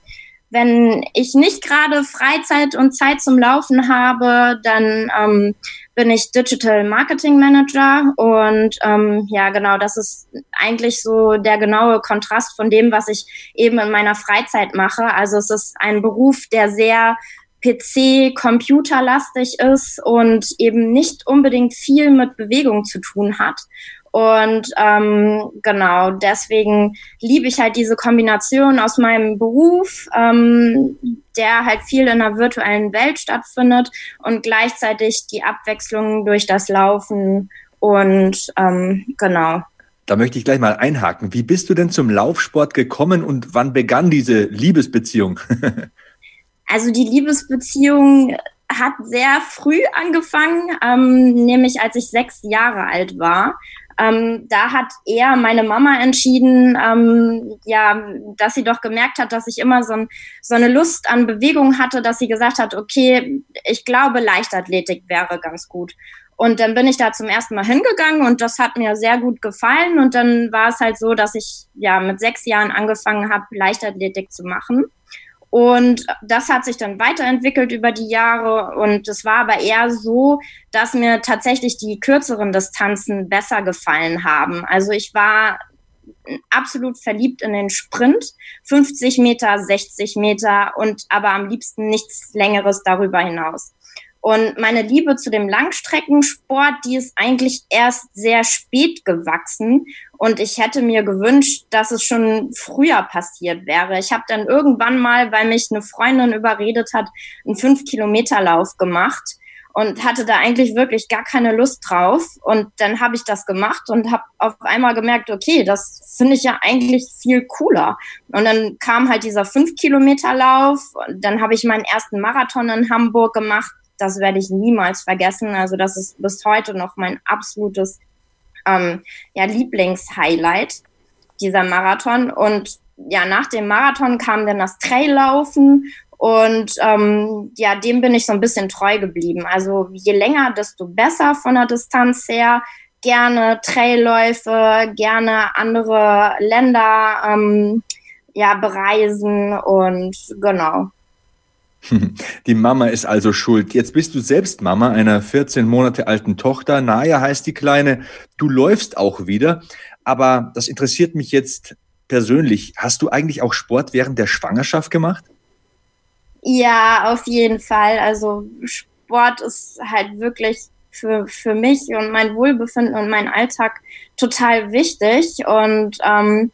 wenn ich nicht gerade Freizeit und Zeit zum Laufen habe, dann ähm, bin ich Digital Marketing Manager und ähm, ja, genau, das ist eigentlich so der genaue Kontrast von dem, was ich eben in meiner Freizeit mache. Also es ist ein Beruf, der sehr PC-Computerlastig ist und eben nicht unbedingt viel mit Bewegung zu tun hat. Und ähm, genau, deswegen liebe ich halt diese Kombination aus meinem Beruf, ähm, der halt viel in der virtuellen Welt stattfindet und gleichzeitig die Abwechslung durch das Laufen und ähm, genau. Da möchte ich gleich mal einhaken. Wie bist du denn zum Laufsport gekommen und wann begann diese Liebesbeziehung? also die Liebesbeziehung hat sehr früh angefangen, ähm, nämlich als ich sechs Jahre alt war. Ähm, da hat eher meine Mama entschieden, ähm, ja, dass sie doch gemerkt hat, dass ich immer so, ein, so eine Lust an Bewegung hatte, dass sie gesagt hat, okay, ich glaube, Leichtathletik wäre ganz gut. Und dann bin ich da zum ersten Mal hingegangen und das hat mir sehr gut gefallen. Und dann war es halt so, dass ich ja mit sechs Jahren angefangen habe, Leichtathletik zu machen. Und das hat sich dann weiterentwickelt über die Jahre. Und es war aber eher so, dass mir tatsächlich die kürzeren Distanzen besser gefallen haben. Also ich war absolut verliebt in den Sprint, 50 Meter, 60 Meter und aber am liebsten nichts Längeres darüber hinaus. Und meine Liebe zu dem Langstreckensport, die ist eigentlich erst sehr spät gewachsen. Und ich hätte mir gewünscht, dass es schon früher passiert wäre. Ich habe dann irgendwann mal, weil mich eine Freundin überredet hat, einen Fünf-Kilometer-Lauf gemacht und hatte da eigentlich wirklich gar keine Lust drauf. Und dann habe ich das gemacht und habe auf einmal gemerkt, okay, das finde ich ja eigentlich viel cooler. Und dann kam halt dieser Fünf-Kilometer-Lauf. Dann habe ich meinen ersten Marathon in Hamburg gemacht das werde ich niemals vergessen. Also das ist bis heute noch mein absolutes ähm, ja, Lieblingshighlight, dieser Marathon. Und ja, nach dem Marathon kam dann das Traillaufen und ähm, ja, dem bin ich so ein bisschen treu geblieben. Also je länger, desto besser von der Distanz her. Gerne Trailläufe, gerne andere Länder ähm, ja, bereisen und genau. Die Mama ist also schuld. Jetzt bist du selbst Mama einer 14 Monate alten Tochter. Naya heißt die Kleine. Du läufst auch wieder. Aber das interessiert mich jetzt persönlich. Hast du eigentlich auch Sport während der Schwangerschaft gemacht? Ja, auf jeden Fall. Also Sport ist halt wirklich für, für mich und mein Wohlbefinden und mein Alltag total wichtig. Und ähm,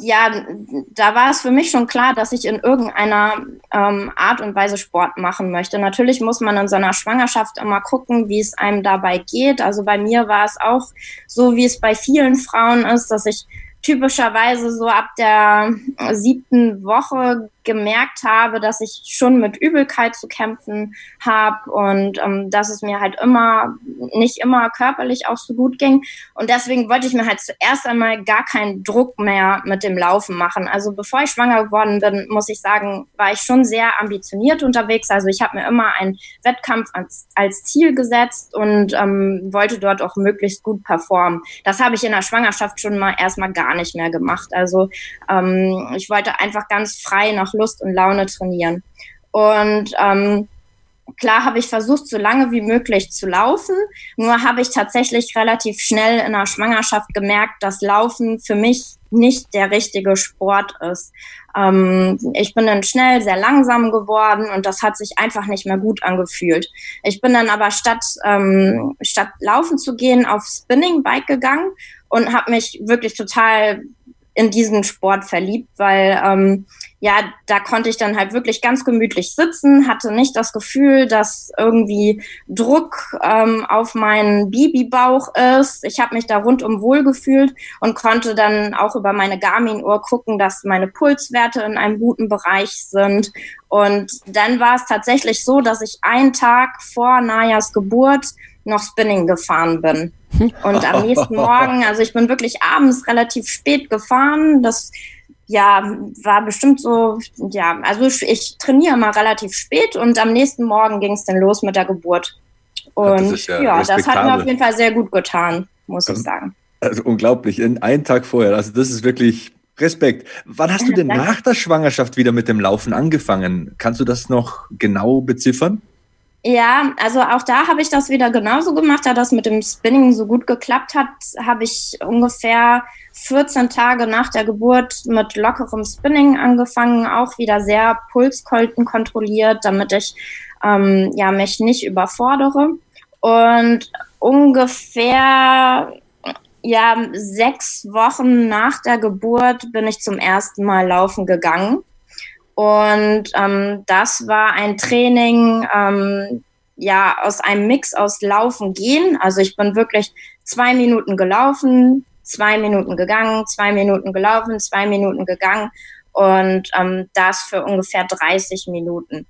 ja, da war es für mich schon klar, dass ich in irgendeiner ähm, Art und Weise Sport machen möchte. Natürlich muss man in so einer Schwangerschaft immer gucken, wie es einem dabei geht. Also bei mir war es auch so, wie es bei vielen Frauen ist, dass ich typischerweise so ab der siebten Woche gemerkt habe, dass ich schon mit Übelkeit zu kämpfen habe und ähm, dass es mir halt immer, nicht immer körperlich auch so gut ging. Und deswegen wollte ich mir halt zuerst einmal gar keinen Druck mehr mit dem Laufen machen. Also bevor ich schwanger geworden bin, muss ich sagen, war ich schon sehr ambitioniert unterwegs. Also ich habe mir immer einen Wettkampf als, als Ziel gesetzt und ähm, wollte dort auch möglichst gut performen. Das habe ich in der Schwangerschaft schon mal erstmal gar nicht mehr gemacht. Also ähm, ich wollte einfach ganz frei nach Lust und Laune trainieren. Und ähm, klar habe ich versucht, so lange wie möglich zu laufen. Nur habe ich tatsächlich relativ schnell in der Schwangerschaft gemerkt, dass Laufen für mich nicht der richtige Sport ist. Ähm, ich bin dann schnell sehr langsam geworden und das hat sich einfach nicht mehr gut angefühlt. Ich bin dann aber statt, ähm, statt laufen zu gehen auf Spinning Bike gegangen und habe mich wirklich total in diesen Sport verliebt, weil ähm, ja, da konnte ich dann halt wirklich ganz gemütlich sitzen, hatte nicht das Gefühl, dass irgendwie Druck ähm, auf meinen Babybauch ist. Ich habe mich da rundum wohl gefühlt und konnte dann auch über meine Garmin-Uhr gucken, dass meine Pulswerte in einem guten Bereich sind. Und dann war es tatsächlich so, dass ich einen Tag vor Najas Geburt noch Spinning gefahren bin. Und am nächsten Morgen, also ich bin wirklich abends relativ spät gefahren. Das ja, war bestimmt so, ja, also ich trainiere mal relativ spät und am nächsten Morgen ging es dann los mit der Geburt. Und das ja, ja das hat mir auf jeden Fall sehr gut getan, muss ich sagen. Also unglaublich, in einen Tag vorher. Also das ist wirklich Respekt. Wann hast du denn nach der Schwangerschaft wieder mit dem Laufen angefangen? Kannst du das noch genau beziffern? Ja, also auch da habe ich das wieder genauso gemacht, da das mit dem Spinning so gut geklappt hat, habe ich ungefähr 14 Tage nach der Geburt mit lockerem Spinning angefangen, auch wieder sehr Pulskolten kontrolliert, damit ich ähm, ja mich nicht überfordere. Und ungefähr ja sechs Wochen nach der Geburt bin ich zum ersten Mal laufen gegangen. Und ähm, das war ein Training, ähm, ja, aus einem Mix aus Laufen gehen. Also ich bin wirklich zwei Minuten gelaufen, zwei Minuten gegangen, zwei Minuten gelaufen, zwei Minuten gegangen und ähm, das für ungefähr 30 Minuten.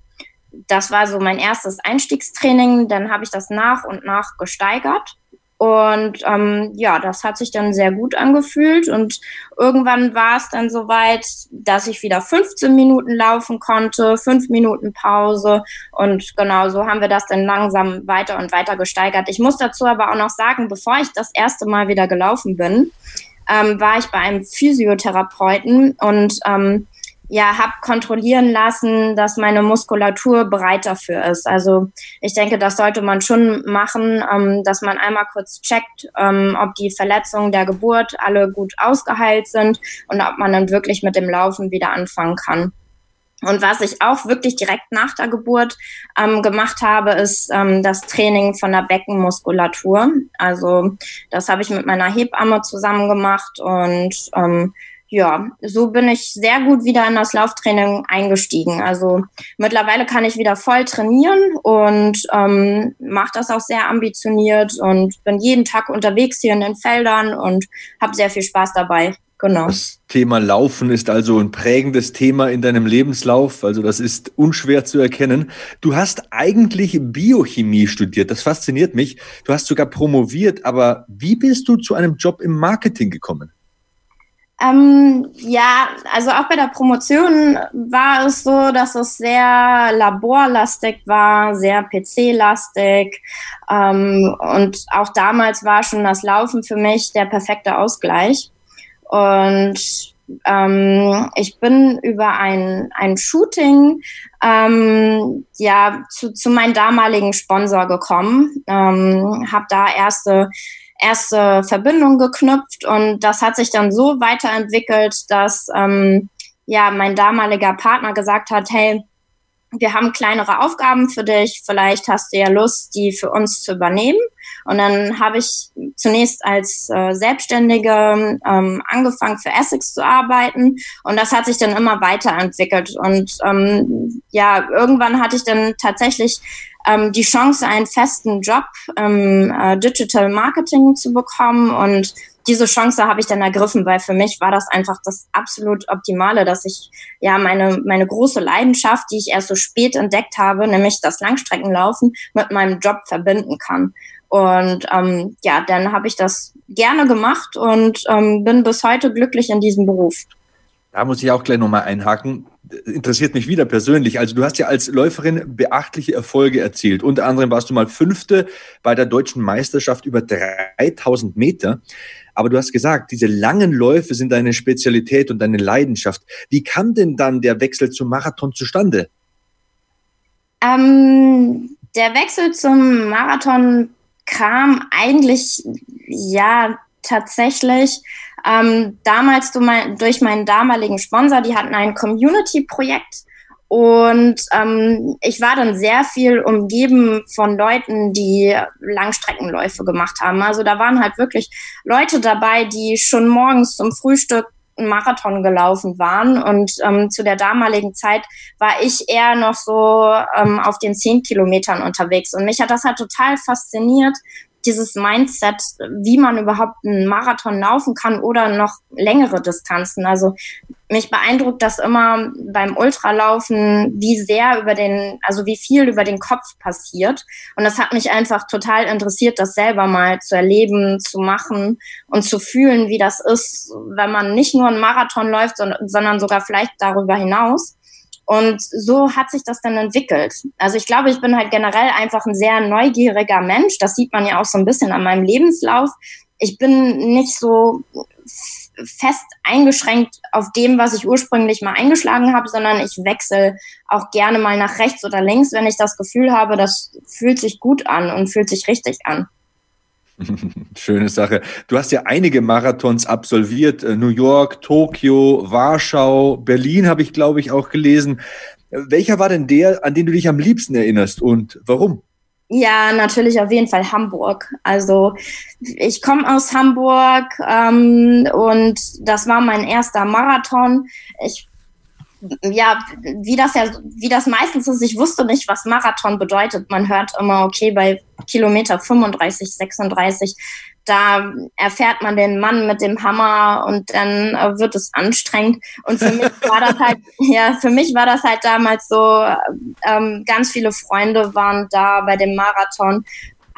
Das war so mein erstes Einstiegstraining. Dann habe ich das nach und nach gesteigert. Und ähm, ja, das hat sich dann sehr gut angefühlt. Und irgendwann war es dann soweit, dass ich wieder 15 Minuten laufen konnte, fünf Minuten Pause. Und genau so haben wir das dann langsam weiter und weiter gesteigert. Ich muss dazu aber auch noch sagen, bevor ich das erste Mal wieder gelaufen bin, ähm, war ich bei einem Physiotherapeuten und ähm, ja, habe kontrollieren lassen, dass meine Muskulatur bereit dafür ist. Also ich denke, das sollte man schon machen, ähm, dass man einmal kurz checkt, ähm, ob die Verletzungen der Geburt alle gut ausgeheilt sind und ob man dann wirklich mit dem Laufen wieder anfangen kann. Und was ich auch wirklich direkt nach der Geburt ähm, gemacht habe, ist ähm, das Training von der Beckenmuskulatur. Also das habe ich mit meiner Hebamme zusammen gemacht und ähm, ja, so bin ich sehr gut wieder in das Lauftraining eingestiegen. Also mittlerweile kann ich wieder voll trainieren und ähm, mache das auch sehr ambitioniert und bin jeden Tag unterwegs hier in den Feldern und habe sehr viel Spaß dabei. Genau. Das Thema Laufen ist also ein prägendes Thema in deinem Lebenslauf. Also das ist unschwer zu erkennen. Du hast eigentlich Biochemie studiert. Das fasziniert mich. Du hast sogar promoviert. Aber wie bist du zu einem Job im Marketing gekommen? Ähm, ja, also auch bei der Promotion war es so, dass es sehr laborlastig war, sehr PC-lastig. Ähm, und auch damals war schon das Laufen für mich der perfekte Ausgleich. Und ähm, ich bin über ein, ein Shooting ähm, ja zu, zu meinem damaligen Sponsor gekommen, ähm, habe da erste erste Verbindung geknüpft und das hat sich dann so weiterentwickelt, dass ähm, ja mein damaliger Partner gesagt hat, hey, wir haben kleinere Aufgaben für dich, vielleicht hast du ja Lust, die für uns zu übernehmen. Und dann habe ich zunächst als äh, Selbstständige ähm, angefangen für Essex zu arbeiten und das hat sich dann immer weiterentwickelt. Und ähm, ja, irgendwann hatte ich dann tatsächlich ähm, die Chance, einen festen Job im äh, Digital Marketing zu bekommen und diese Chance habe ich dann ergriffen, weil für mich war das einfach das absolut Optimale, dass ich ja meine, meine große Leidenschaft, die ich erst so spät entdeckt habe, nämlich das Langstreckenlaufen, mit meinem Job verbinden kann. Und ähm, ja, dann habe ich das gerne gemacht und ähm, bin bis heute glücklich in diesem Beruf. Da muss ich auch gleich nochmal einhaken. Interessiert mich wieder persönlich. Also du hast ja als Läuferin beachtliche Erfolge erzielt. Unter anderem warst du mal Fünfte bei der deutschen Meisterschaft über 3000 Meter. Aber du hast gesagt, diese langen Läufe sind deine Spezialität und deine Leidenschaft. Wie kam denn dann der Wechsel zum Marathon zustande? Ähm, der Wechsel zum Marathon kam eigentlich, ja, tatsächlich ähm, damals durch meinen damaligen Sponsor, die hatten ein Community-Projekt und ähm, ich war dann sehr viel umgeben von Leuten, die Langstreckenläufe gemacht haben. Also da waren halt wirklich Leute dabei, die schon morgens zum Frühstück einen Marathon gelaufen waren. Und ähm, zu der damaligen Zeit war ich eher noch so ähm, auf den zehn Kilometern unterwegs. Und mich hat das halt total fasziniert, dieses Mindset, wie man überhaupt einen Marathon laufen kann oder noch längere Distanzen. Also mich beeindruckt das immer beim Ultralaufen, wie sehr über den, also wie viel über den Kopf passiert. Und das hat mich einfach total interessiert, das selber mal zu erleben, zu machen und zu fühlen, wie das ist, wenn man nicht nur einen Marathon läuft, sondern sogar vielleicht darüber hinaus. Und so hat sich das dann entwickelt. Also ich glaube, ich bin halt generell einfach ein sehr neugieriger Mensch. Das sieht man ja auch so ein bisschen an meinem Lebenslauf. Ich bin nicht so fest eingeschränkt auf dem, was ich ursprünglich mal eingeschlagen habe, sondern ich wechsle auch gerne mal nach rechts oder links, wenn ich das Gefühl habe, das fühlt sich gut an und fühlt sich richtig an. Schöne Sache. Du hast ja einige Marathons absolviert. Äh, New York, Tokio, Warschau, Berlin habe ich, glaube ich, auch gelesen. Welcher war denn der, an den du dich am liebsten erinnerst und warum? Ja, natürlich auf jeden Fall Hamburg. Also ich komme aus Hamburg ähm, und das war mein erster Marathon. Ich ja, wie das ja, wie das meistens ist, ich wusste nicht, was Marathon bedeutet. Man hört immer, okay, bei Kilometer 35, 36, da erfährt man den Mann mit dem Hammer und dann äh, wird es anstrengend. Und für mich war das halt, ja, für mich war das halt damals so, ähm, ganz viele Freunde waren da bei dem Marathon,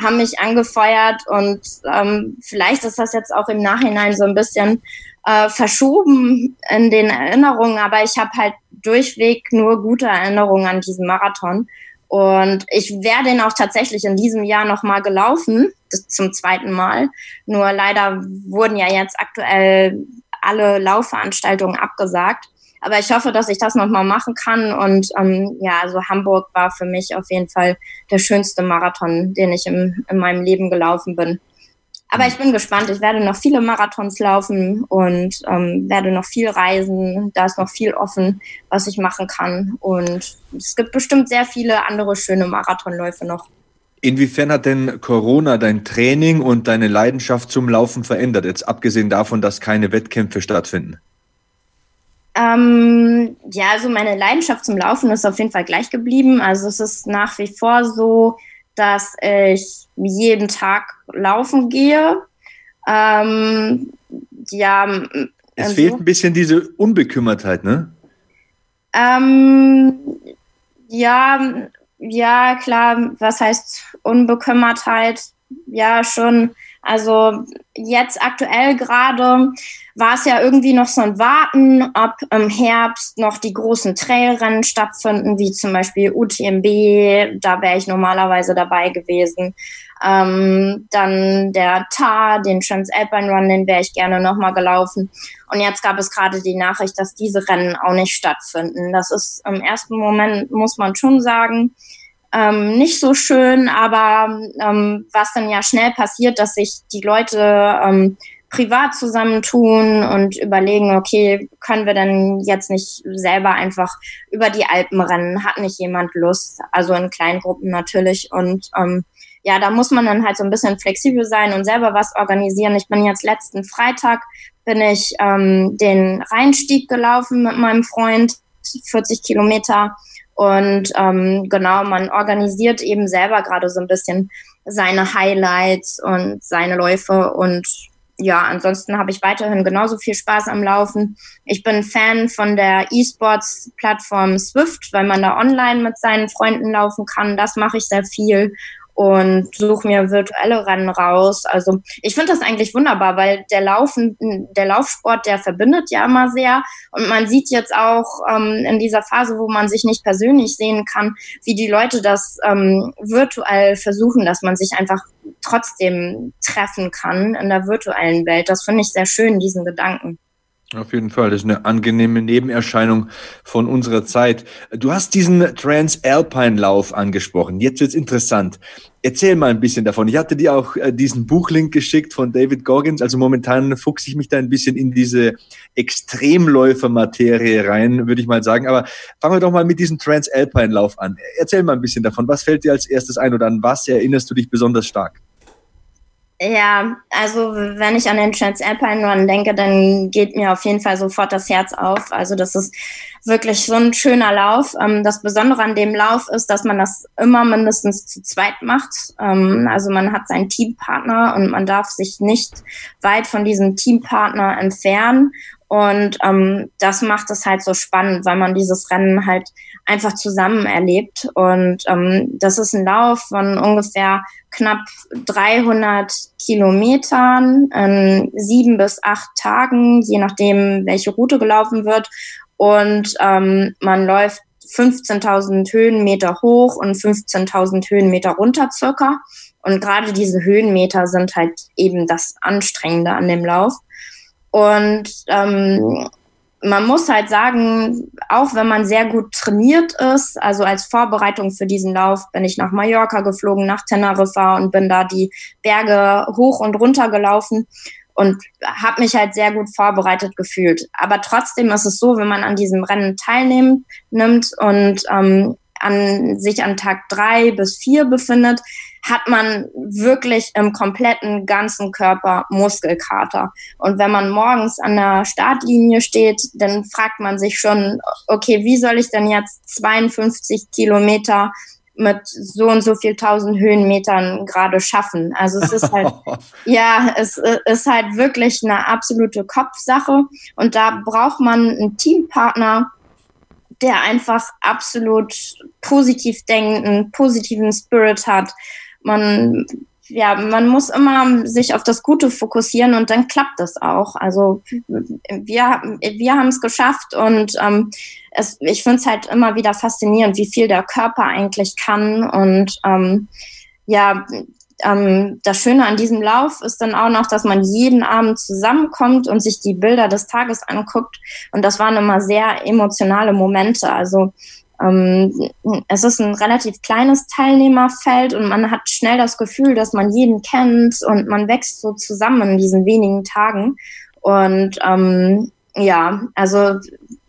haben mich angefeuert und ähm, vielleicht ist das jetzt auch im Nachhinein so ein bisschen äh, verschoben in den Erinnerungen, aber ich habe halt durchweg nur gute Erinnerungen an diesen Marathon. Und ich wäre den auch tatsächlich in diesem Jahr nochmal gelaufen, zum zweiten Mal. Nur leider wurden ja jetzt aktuell alle Laufveranstaltungen abgesagt. Aber ich hoffe, dass ich das nochmal machen kann. Und ähm, ja, also Hamburg war für mich auf jeden Fall der schönste Marathon, den ich im, in meinem Leben gelaufen bin. Aber ich bin gespannt. Ich werde noch viele Marathons laufen und ähm, werde noch viel reisen. Da ist noch viel offen, was ich machen kann. Und es gibt bestimmt sehr viele andere schöne Marathonläufe noch. Inwiefern hat denn Corona dein Training und deine Leidenschaft zum Laufen verändert? Jetzt abgesehen davon, dass keine Wettkämpfe stattfinden. Ähm, ja, also meine Leidenschaft zum Laufen ist auf jeden Fall gleich geblieben. Also es ist nach wie vor so, dass ich jeden Tag laufen gehe. Ähm, ja, es also, fehlt ein bisschen diese Unbekümmertheit, ne? Ähm, ja, ja, klar. Was heißt Unbekümmertheit? Ja, schon. Also jetzt aktuell gerade war es ja irgendwie noch so ein Warten, ob im Herbst noch die großen Trailrennen stattfinden, wie zum Beispiel UTMB, da wäre ich normalerweise dabei gewesen. Ähm, dann der TAR, den Transalpine Run, den wäre ich gerne nochmal gelaufen. Und jetzt gab es gerade die Nachricht, dass diese Rennen auch nicht stattfinden. Das ist im ersten Moment, muss man schon sagen, ähm, nicht so schön, aber ähm, was dann ja schnell passiert, dass sich die Leute ähm, privat zusammentun und überlegen, okay, können wir denn jetzt nicht selber einfach über die Alpen rennen? Hat nicht jemand Lust? Also in kleinen Gruppen natürlich. Und ähm, ja, da muss man dann halt so ein bisschen flexibel sein und selber was organisieren. Ich bin jetzt letzten Freitag bin ich ähm, den Rheinstieg gelaufen mit meinem Freund, 40 Kilometer und ähm, genau, man organisiert eben selber gerade so ein bisschen seine Highlights und seine Läufe und ja, ansonsten habe ich weiterhin genauso viel Spaß am Laufen. Ich bin Fan von der E-Sports-Plattform Swift, weil man da online mit seinen Freunden laufen kann. Das mache ich sehr viel und suche mir virtuelle Rennen raus. Also ich finde das eigentlich wunderbar, weil der Laufen, der Laufsport, der verbindet ja immer sehr. Und man sieht jetzt auch ähm, in dieser Phase, wo man sich nicht persönlich sehen kann, wie die Leute das ähm, virtuell versuchen, dass man sich einfach trotzdem treffen kann in der virtuellen Welt. Das finde ich sehr schön, diesen Gedanken. Auf jeden Fall, das ist eine angenehme Nebenerscheinung von unserer Zeit. Du hast diesen Transalpine-Lauf angesprochen. Jetzt wird's interessant. Erzähl mal ein bisschen davon. Ich hatte dir auch äh, diesen Buchlink geschickt von David Goggins. Also momentan fuchse ich mich da ein bisschen in diese Extremläufer-Materie rein, würde ich mal sagen. Aber fangen wir doch mal mit diesem Transalpine-Lauf an. Erzähl mal ein bisschen davon. Was fällt dir als erstes ein oder an was erinnerst du dich besonders stark? Ja, also wenn ich an den Transalpine Run denke, dann geht mir auf jeden Fall sofort das Herz auf. Also das ist wirklich so ein schöner Lauf. Ähm, das Besondere an dem Lauf ist, dass man das immer mindestens zu zweit macht. Ähm, also man hat seinen Teampartner und man darf sich nicht weit von diesem Teampartner entfernen. Und ähm, das macht es halt so spannend, weil man dieses Rennen halt einfach zusammen erlebt. Und ähm, das ist ein Lauf von ungefähr knapp 300 Kilometern in sieben bis acht Tagen, je nachdem, welche Route gelaufen wird. Und ähm, man läuft 15.000 Höhenmeter hoch und 15.000 Höhenmeter runter circa. Und gerade diese Höhenmeter sind halt eben das Anstrengende an dem Lauf. Und ähm, man muss halt sagen, auch wenn man sehr gut trainiert ist, also als Vorbereitung für diesen Lauf bin ich nach Mallorca geflogen, nach Teneriffa und bin da die Berge hoch und runter gelaufen und habe mich halt sehr gut vorbereitet gefühlt. Aber trotzdem ist es so, wenn man an diesem Rennen teilnimmt nimmt und ähm, an, sich an Tag drei bis vier befindet, hat man wirklich im kompletten ganzen Körper Muskelkater. Und wenn man morgens an der Startlinie steht, dann fragt man sich schon, okay, wie soll ich denn jetzt 52 Kilometer mit so und so viel tausend Höhenmetern gerade schaffen. Also es ist halt, ja, es ist halt wirklich eine absolute Kopfsache und da braucht man einen Teampartner, der einfach absolut positiv denkt, einen positiven Spirit hat. Man, ja, man muss immer sich auf das Gute fokussieren und dann klappt es auch. Also wir, wir haben es geschafft und ähm, es, ich finde es halt immer wieder faszinierend, wie viel der Körper eigentlich kann. Und ähm, ja, ähm, das Schöne an diesem Lauf ist dann auch noch, dass man jeden Abend zusammenkommt und sich die Bilder des Tages anguckt. Und das waren immer sehr emotionale Momente. Also ähm, es ist ein relativ kleines Teilnehmerfeld und man hat schnell das Gefühl, dass man jeden kennt und man wächst so zusammen in diesen wenigen Tagen. Und ähm, ja, also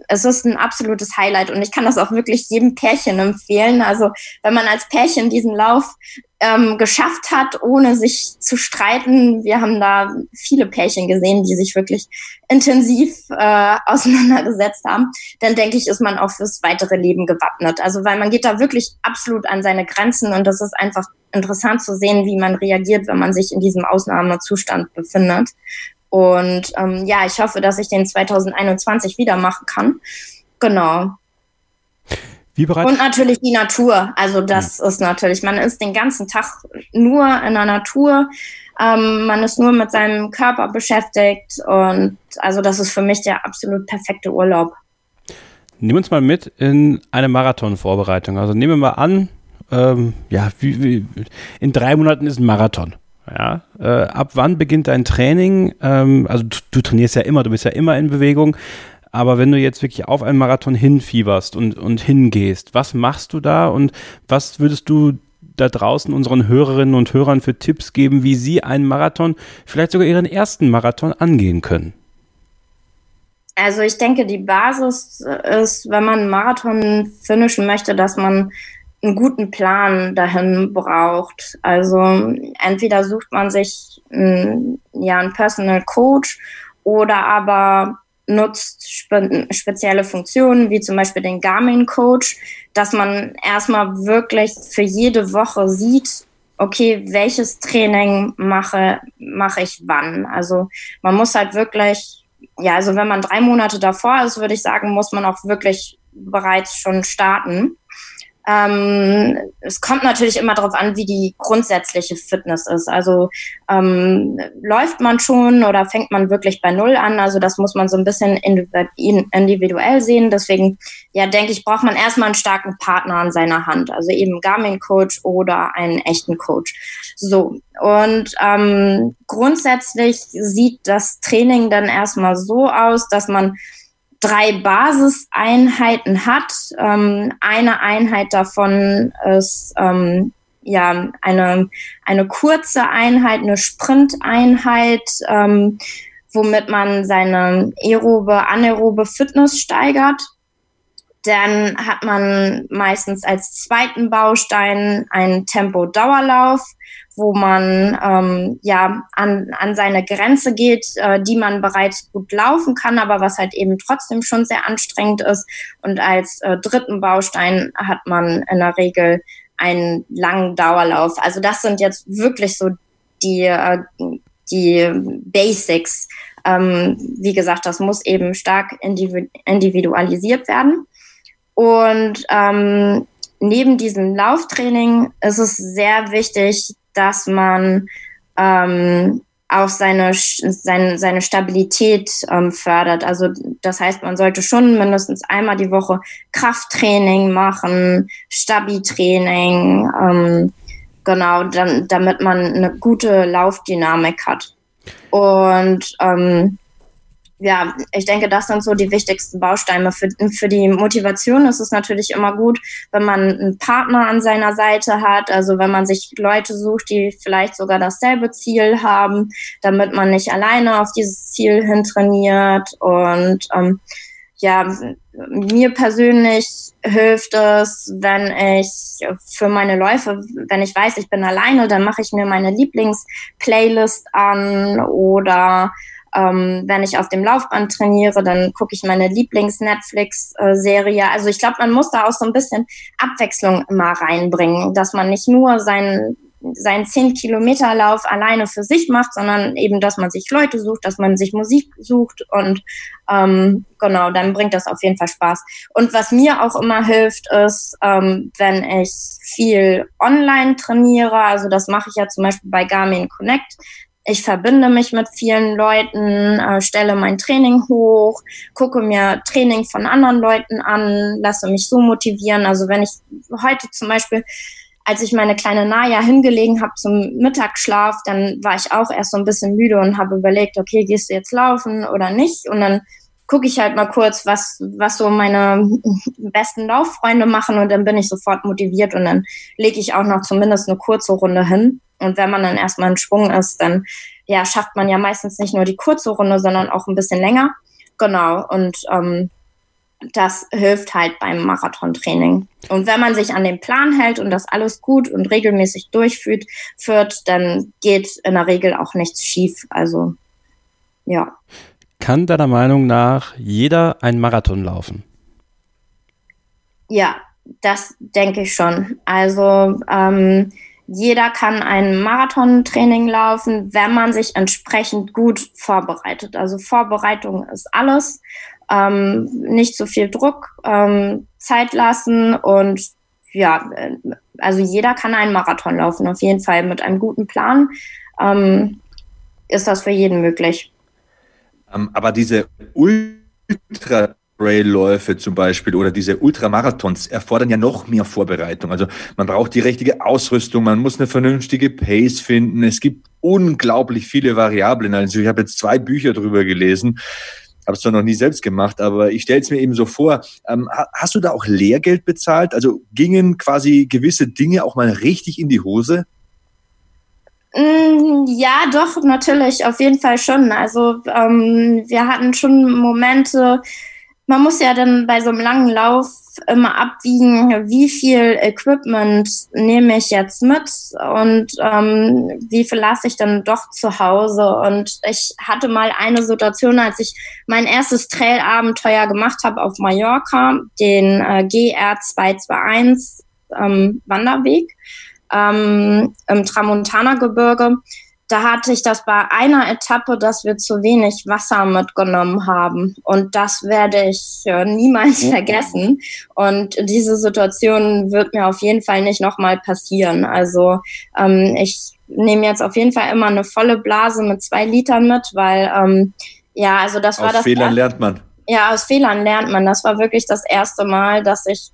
es ist ein absolutes Highlight und ich kann das auch wirklich jedem Pärchen empfehlen. Also wenn man als Pärchen diesen Lauf ähm, geschafft hat, ohne sich zu streiten, wir haben da viele Pärchen gesehen, die sich wirklich intensiv äh, auseinandergesetzt haben, dann denke ich, ist man auch fürs weitere Leben gewappnet. Also weil man geht da wirklich absolut an seine Grenzen und das ist einfach interessant zu sehen, wie man reagiert, wenn man sich in diesem Ausnahmezustand befindet. Und ähm, ja, ich hoffe, dass ich den 2021 wieder machen kann. Genau. Wie bereits? Und natürlich die Natur. Also das ja. ist natürlich, man ist den ganzen Tag nur in der Natur. Ähm, man ist nur mit seinem Körper beschäftigt. Und also das ist für mich der absolut perfekte Urlaub. Nimm uns mal mit in eine Marathonvorbereitung. Also nehmen wir mal an, ähm, ja, wie, wie, in drei Monaten ist ein Marathon. Ja, äh, ab wann beginnt dein Training? Ähm, also du, du, trainierst ja immer, du bist ja immer in Bewegung. Aber wenn du jetzt wirklich auf einen Marathon hinfieberst und, und hingehst, was machst du da und was würdest du da draußen unseren Hörerinnen und Hörern für Tipps geben, wie sie einen Marathon, vielleicht sogar ihren ersten Marathon angehen können? Also ich denke, die Basis ist, wenn man einen Marathon finishen möchte, dass man einen guten Plan dahin braucht. Also entweder sucht man sich einen, ja, einen Personal Coach oder aber nutzt spe spezielle Funktionen, wie zum Beispiel den Garmin Coach, dass man erstmal wirklich für jede Woche sieht, okay, welches Training mache, mache ich wann. Also man muss halt wirklich, ja, also wenn man drei Monate davor ist, würde ich sagen, muss man auch wirklich bereits schon starten. Ähm, es kommt natürlich immer darauf an, wie die grundsätzliche Fitness ist. Also ähm, läuft man schon oder fängt man wirklich bei Null an? Also das muss man so ein bisschen individuell sehen. Deswegen, ja, denke ich, braucht man erstmal einen starken Partner an seiner Hand. Also eben Garmin-Coach oder einen echten Coach. So. Und ähm, grundsätzlich sieht das Training dann erstmal so aus, dass man drei Basiseinheiten hat. Ähm, eine Einheit davon ist ähm, ja eine, eine kurze Einheit, eine Sprinteinheit, ähm, womit man seine aerobe, anaerobe Fitness steigert. Dann hat man meistens als zweiten Baustein einen Tempo-Dauerlauf wo man ähm, ja an, an seine Grenze geht, äh, die man bereits gut laufen kann, aber was halt eben trotzdem schon sehr anstrengend ist. Und als äh, dritten Baustein hat man in der Regel einen langen Dauerlauf. Also das sind jetzt wirklich so die, äh, die Basics. Ähm, wie gesagt, das muss eben stark individualisiert werden. Und ähm, neben diesem Lauftraining ist es sehr wichtig, dass man ähm, auch seine, seine, seine Stabilität ähm, fördert. Also das heißt, man sollte schon mindestens einmal die Woche Krafttraining machen, Stabi-Training, ähm, genau, dann, damit man eine gute Laufdynamik hat. Und ähm, ja, ich denke, das sind so die wichtigsten Bausteine. Für, für die Motivation ist es natürlich immer gut, wenn man einen Partner an seiner Seite hat, also wenn man sich Leute sucht, die vielleicht sogar dasselbe Ziel haben, damit man nicht alleine auf dieses Ziel hin trainiert. Und ähm, ja, mir persönlich hilft es, wenn ich für meine Läufe, wenn ich weiß, ich bin alleine, dann mache ich mir meine Lieblingsplaylist an oder ähm, wenn ich auf dem Laufband trainiere, dann gucke ich meine Lieblings-Netflix-Serie. Also ich glaube, man muss da auch so ein bisschen Abwechslung immer reinbringen, dass man nicht nur seinen seinen 10 Kilometer Lauf alleine für sich macht, sondern eben, dass man sich Leute sucht, dass man sich Musik sucht und ähm, genau, dann bringt das auf jeden Fall Spaß. Und was mir auch immer hilft, ist, ähm, wenn ich viel online trainiere, also das mache ich ja zum Beispiel bei Garmin Connect, ich verbinde mich mit vielen Leuten, äh, stelle mein Training hoch, gucke mir Training von anderen Leuten an, lasse mich so motivieren. Also wenn ich heute zum Beispiel, als ich meine kleine Naya hingelegen habe zum Mittagsschlaf, dann war ich auch erst so ein bisschen müde und habe überlegt, okay, gehst du jetzt laufen oder nicht? Und dann gucke ich halt mal kurz, was, was so meine besten Lauffreunde machen und dann bin ich sofort motiviert und dann lege ich auch noch zumindest eine kurze Runde hin. Und wenn man dann erstmal in Schwung ist, dann ja, schafft man ja meistens nicht nur die kurze Runde, sondern auch ein bisschen länger. Genau. Und ähm, das hilft halt beim Marathontraining. Und wenn man sich an den Plan hält und das alles gut und regelmäßig durchführt, führt, dann geht in der Regel auch nichts schief. Also ja. Kann deiner Meinung nach jeder einen Marathon laufen? Ja, das denke ich schon. Also ähm, jeder kann ein Marathontraining laufen, wenn man sich entsprechend gut vorbereitet. Also Vorbereitung ist alles. Ähm, nicht zu viel Druck, ähm, Zeit lassen und ja, also jeder kann einen Marathon laufen, auf jeden Fall mit einem guten Plan ähm, ist das für jeden möglich. Ähm, aber diese Ultra Trailläufe zum Beispiel oder diese Ultramarathons erfordern ja noch mehr Vorbereitung. Also man braucht die richtige Ausrüstung, man muss eine vernünftige Pace finden. Es gibt unglaublich viele Variablen. Also ich habe jetzt zwei Bücher drüber gelesen, habe es zwar noch nie selbst gemacht, aber ich stelle es mir eben so vor. Ähm, hast du da auch Lehrgeld bezahlt? Also gingen quasi gewisse Dinge auch mal richtig in die Hose? Mm, ja, doch, natürlich, auf jeden Fall schon. Also ähm, wir hatten schon Momente, man muss ja dann bei so einem langen Lauf immer abwiegen, wie viel Equipment nehme ich jetzt mit und ähm, wie viel lasse ich dann doch zu Hause. Und ich hatte mal eine Situation, als ich mein erstes Trail-Abenteuer gemacht habe auf Mallorca, den äh, GR 221 ähm, Wanderweg ähm, im Tramontana-Gebirge da hatte ich das bei einer Etappe, dass wir zu wenig Wasser mitgenommen haben. Und das werde ich äh, niemals vergessen. Und diese Situation wird mir auf jeden Fall nicht nochmal passieren. Also ähm, ich nehme jetzt auf jeden Fall immer eine volle Blase mit zwei Litern mit, weil ähm, ja, also das war aus das. Aus Fehlern lernt man. Ja, aus Fehlern lernt man. Das war wirklich das erste Mal, dass ich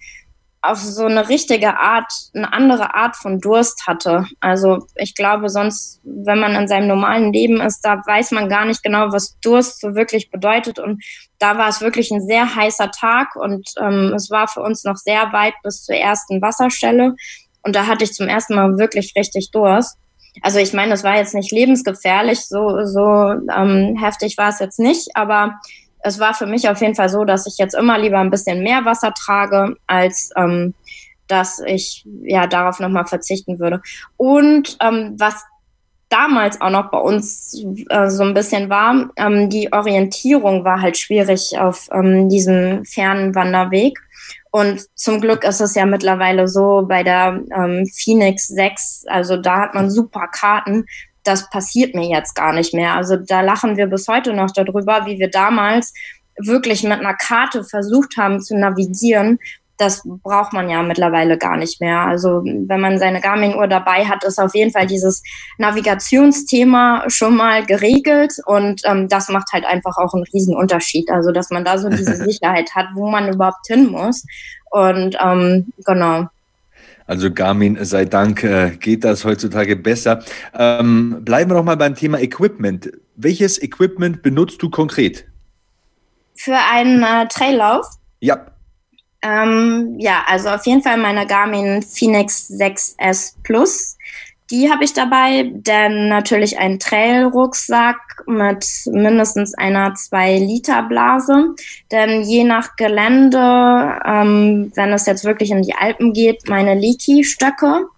auf so eine richtige Art, eine andere Art von Durst hatte. Also ich glaube, sonst, wenn man in seinem normalen Leben ist, da weiß man gar nicht genau, was Durst so wirklich bedeutet. Und da war es wirklich ein sehr heißer Tag und ähm, es war für uns noch sehr weit bis zur ersten Wasserstelle. Und da hatte ich zum ersten Mal wirklich richtig Durst. Also ich meine, es war jetzt nicht lebensgefährlich, so, so ähm, heftig war es jetzt nicht, aber es war für mich auf jeden Fall so, dass ich jetzt immer lieber ein bisschen mehr Wasser trage, als ähm, dass ich ja darauf nochmal verzichten würde. Und ähm, was damals auch noch bei uns äh, so ein bisschen war, ähm, die Orientierung war halt schwierig auf ähm, diesem fernen Wanderweg. Und zum Glück ist es ja mittlerweile so bei der ähm, Phoenix 6, also da hat man super Karten, das passiert mir jetzt gar nicht mehr. Also da lachen wir bis heute noch darüber, wie wir damals wirklich mit einer Karte versucht haben zu navigieren das braucht man ja mittlerweile gar nicht mehr. Also wenn man seine Garmin-Uhr dabei hat, ist auf jeden Fall dieses Navigationsthema schon mal geregelt und ähm, das macht halt einfach auch einen riesen Unterschied. Also dass man da so diese Sicherheit hat, wo man überhaupt hin muss. Und ähm, genau. Also Garmin sei Dank äh, geht das heutzutage besser. Ähm, bleiben wir noch mal beim Thema Equipment. Welches Equipment benutzt du konkret? Für einen äh, Traillauf? Ja. Ähm, ja, also auf jeden Fall meine Garmin Phoenix 6S Plus. Die habe ich dabei, denn natürlich ein Trail-Rucksack mit mindestens einer 2-Liter-Blase. Denn je nach Gelände, ähm, wenn es jetzt wirklich in die Alpen geht, meine Leaky-Stöcke.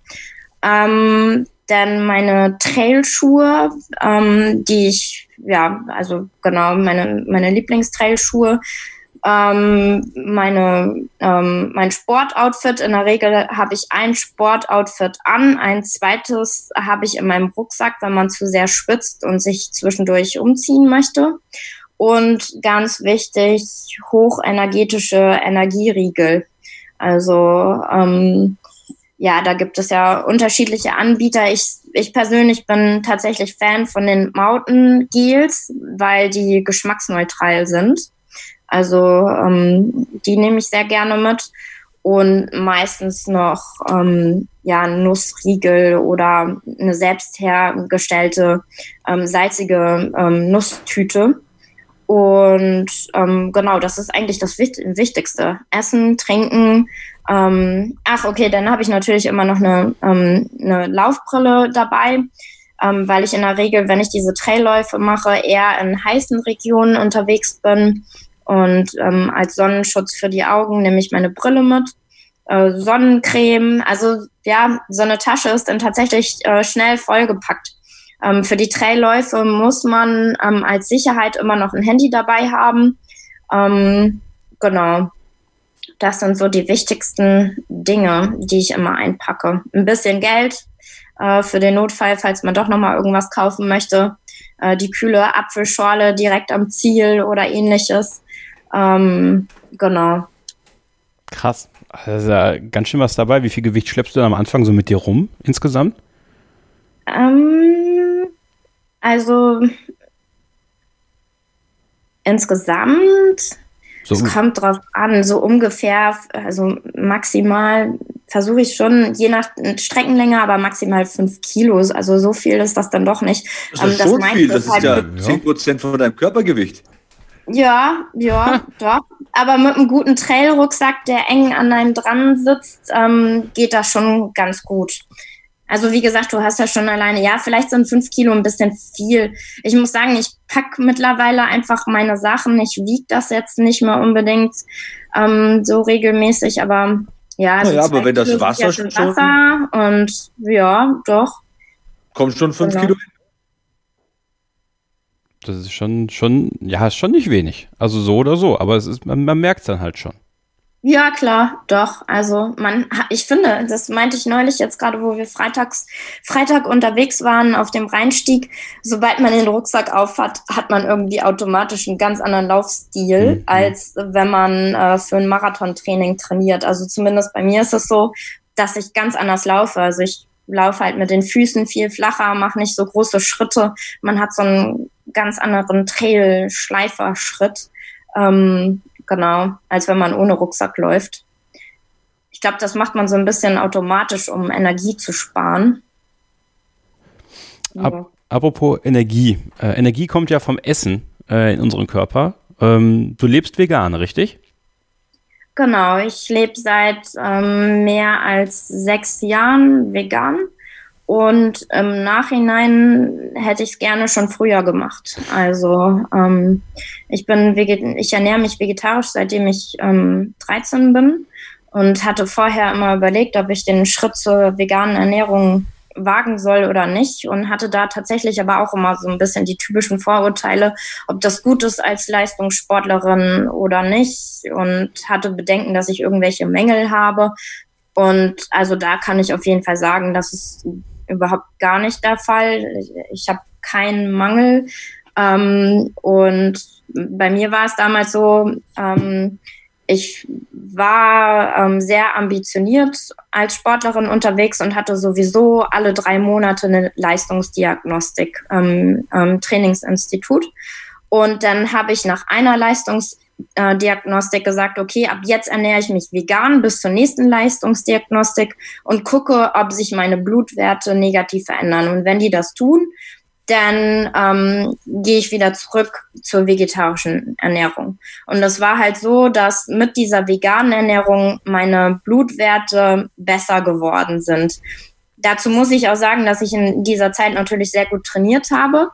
Ähm, denn meine Trailschuhe, ähm, die ich, ja, also genau, meine, meine Lieblingstrailschuhe, ähm, meine, ähm, mein Sportoutfit. In der Regel habe ich ein Sportoutfit an, ein zweites habe ich in meinem Rucksack, wenn man zu sehr schwitzt und sich zwischendurch umziehen möchte. Und ganz wichtig, hochenergetische Energieriegel. Also ähm, ja, da gibt es ja unterschiedliche Anbieter. Ich, ich persönlich bin tatsächlich Fan von den Mountain Gels, weil die geschmacksneutral sind. Also ähm, die nehme ich sehr gerne mit und meistens noch ähm, ja Nussriegel oder eine selbst hergestellte ähm, salzige ähm, Nusstüte. Und ähm, genau, das ist eigentlich das Wichtigste. Essen, trinken. Ähm, ach, okay, dann habe ich natürlich immer noch eine, ähm, eine Laufbrille dabei, ähm, weil ich in der Regel, wenn ich diese Trailläufe mache, eher in heißen Regionen unterwegs bin und ähm, als Sonnenschutz für die Augen nehme ich meine Brille mit. Äh, Sonnencreme, also ja, so eine Tasche ist dann tatsächlich äh, schnell vollgepackt. Ähm, für die Trailläufe muss man ähm, als Sicherheit immer noch ein Handy dabei haben. Ähm, genau. Das sind so die wichtigsten Dinge, die ich immer einpacke. Ein bisschen Geld äh, für den Notfall, falls man doch nochmal irgendwas kaufen möchte. Äh, die kühle Apfelschorle direkt am Ziel oder ähnliches. Ähm, genau. Krass. Also ganz schön was dabei. Wie viel Gewicht schleppst du dann am Anfang so mit dir rum insgesamt? Ähm, also insgesamt, so. es kommt drauf an, so ungefähr, also maximal versuche ich schon, je nach Streckenlänge, aber maximal fünf Kilos. Also so viel ist das dann doch nicht. Das ist ähm, schon viel, das ist halt ja zehn Prozent von deinem Körpergewicht. Ja, ja, doch. Aber mit einem guten Trailrucksack, der eng an einem dran sitzt, ähm, geht das schon ganz gut. Also wie gesagt, du hast ja schon alleine, ja, vielleicht sind fünf Kilo ein bisschen viel. Ich muss sagen, ich pack mittlerweile einfach meine Sachen. Ich wiege das jetzt nicht mehr unbedingt ähm, so regelmäßig, aber ja. Also naja, aber wenn das Wasser, ja schon Wasser und ja, doch. Kommt schon fünf genau. Kilo hin. Das ist schon, schon, ja, ist schon nicht wenig. Also so oder so, aber es ist, man, man merkt es dann halt schon. Ja, klar, doch. Also man, ich finde, das meinte ich neulich jetzt gerade, wo wir freitags, Freitag unterwegs waren auf dem Rheinstieg. Sobald man den Rucksack aufhat, hat man irgendwie automatisch einen ganz anderen Laufstil, mhm. als wenn man äh, für ein Marathontraining trainiert. Also zumindest bei mir ist es so, dass ich ganz anders laufe. Also ich laufe halt mit den Füßen viel flacher, mache nicht so große Schritte. Man hat so einen ganz anderen Trail-Schleifer-Schritt, ähm, genau, als wenn man ohne Rucksack läuft. Ich glaube, das macht man so ein bisschen automatisch, um Energie zu sparen. Ab, apropos Energie. Äh, Energie kommt ja vom Essen äh, in unseren Körper. Ähm, du lebst vegan, richtig? Genau, ich lebe seit ähm, mehr als sechs Jahren vegan und im Nachhinein hätte ich es gerne schon früher gemacht. Also ähm, ich bin ich ernähre mich vegetarisch, seitdem ich ähm, 13 bin und hatte vorher immer überlegt, ob ich den Schritt zur veganen Ernährung wagen soll oder nicht und hatte da tatsächlich aber auch immer so ein bisschen die typischen Vorurteile, ob das gut ist als Leistungssportlerin oder nicht und hatte Bedenken, dass ich irgendwelche Mängel habe. Und also da kann ich auf jeden Fall sagen, dass es überhaupt gar nicht der Fall. Ich, ich habe keinen Mangel. Ähm, und bei mir war es damals so, ähm, ich war ähm, sehr ambitioniert als Sportlerin unterwegs und hatte sowieso alle drei Monate eine Leistungsdiagnostik ähm, Trainingsinstitut. Und dann habe ich nach einer Leistungsdiagnostik gesagt, okay, ab jetzt ernähre ich mich vegan bis zur nächsten Leistungsdiagnostik und gucke, ob sich meine Blutwerte negativ verändern. Und wenn die das tun, dann ähm, gehe ich wieder zurück zur vegetarischen Ernährung. Und das war halt so, dass mit dieser veganen Ernährung meine Blutwerte besser geworden sind. Dazu muss ich auch sagen, dass ich in dieser Zeit natürlich sehr gut trainiert habe.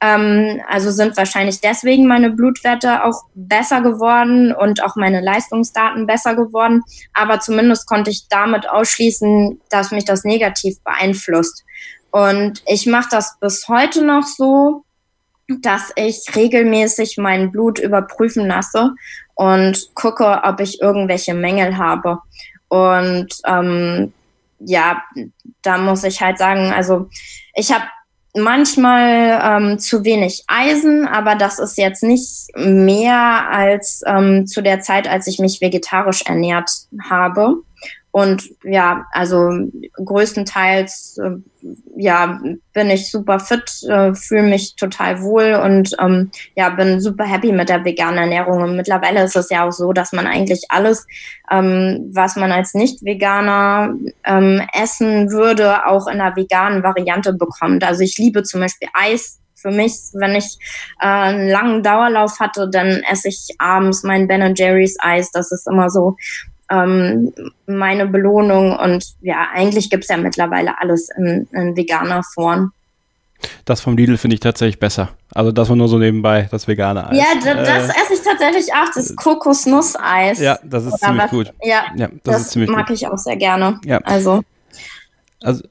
Ähm, also sind wahrscheinlich deswegen meine Blutwerte auch besser geworden und auch meine Leistungsdaten besser geworden. Aber zumindest konnte ich damit ausschließen, dass mich das negativ beeinflusst. Und ich mache das bis heute noch so, dass ich regelmäßig mein Blut überprüfen lasse und gucke, ob ich irgendwelche Mängel habe. Und ähm, ja, da muss ich halt sagen, also ich habe manchmal ähm, zu wenig Eisen, aber das ist jetzt nicht mehr als ähm, zu der Zeit, als ich mich vegetarisch ernährt habe. Und ja, also größtenteils äh, ja, bin ich super fit, äh, fühle mich total wohl und ähm, ja, bin super happy mit der veganen Ernährung. Und mittlerweile ist es ja auch so, dass man eigentlich alles, ähm, was man als Nicht-Veganer ähm, essen würde, auch in einer veganen Variante bekommt. Also ich liebe zum Beispiel Eis für mich, wenn ich äh, einen langen Dauerlauf hatte, dann esse ich abends mein Ben Jerry's Eis. Das ist immer so ähm, meine Belohnung. Und ja, eigentlich gibt's ja mittlerweile alles in, in veganer Form. Das vom Lidl finde ich tatsächlich besser. Also das war nur so nebenbei, das vegane Eis. Ja, das, das äh, esse ich tatsächlich auch, das Kokosnusseis. Ja, das ist ziemlich was, gut. Ja, ja das, das, ist ziemlich mag gut. ich auch sehr gerne. Ja. Also. Also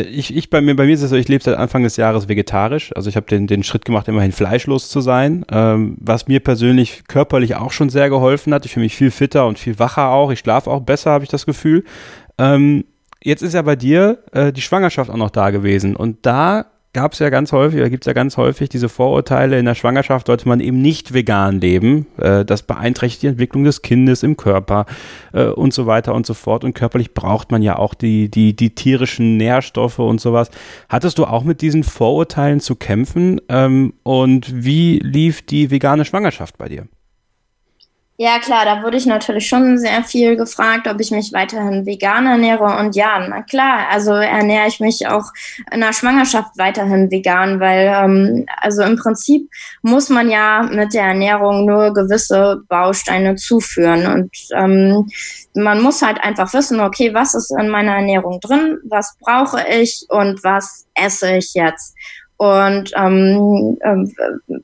ich, ich bei mir, bei mir ist es so, ich lebe seit Anfang des Jahres vegetarisch. Also ich habe den, den Schritt gemacht, immerhin fleischlos zu sein, ähm, was mir persönlich körperlich auch schon sehr geholfen hat. Ich fühle mich viel fitter und viel wacher auch. Ich schlafe auch besser, habe ich das Gefühl. Ähm, jetzt ist ja bei dir äh, die Schwangerschaft auch noch da gewesen. Und da gab es ja ganz häufig, oder gibt es ja ganz häufig diese Vorurteile, in der Schwangerschaft sollte man eben nicht vegan leben. Äh, das beeinträchtigt die Entwicklung des Kindes im Körper äh, und so weiter und so fort. Und körperlich braucht man ja auch die, die, die tierischen Nährstoffe und sowas. Hattest du auch mit diesen Vorurteilen zu kämpfen? Ähm, und wie lief die vegane Schwangerschaft bei dir? Ja, klar, da wurde ich natürlich schon sehr viel gefragt, ob ich mich weiterhin vegan ernähre. Und ja, na klar, also ernähre ich mich auch in der Schwangerschaft weiterhin vegan, weil ähm, also im Prinzip muss man ja mit der Ernährung nur gewisse Bausteine zuführen. Und ähm, man muss halt einfach wissen, okay, was ist in meiner Ernährung drin, was brauche ich und was esse ich jetzt. Und ähm, ähm,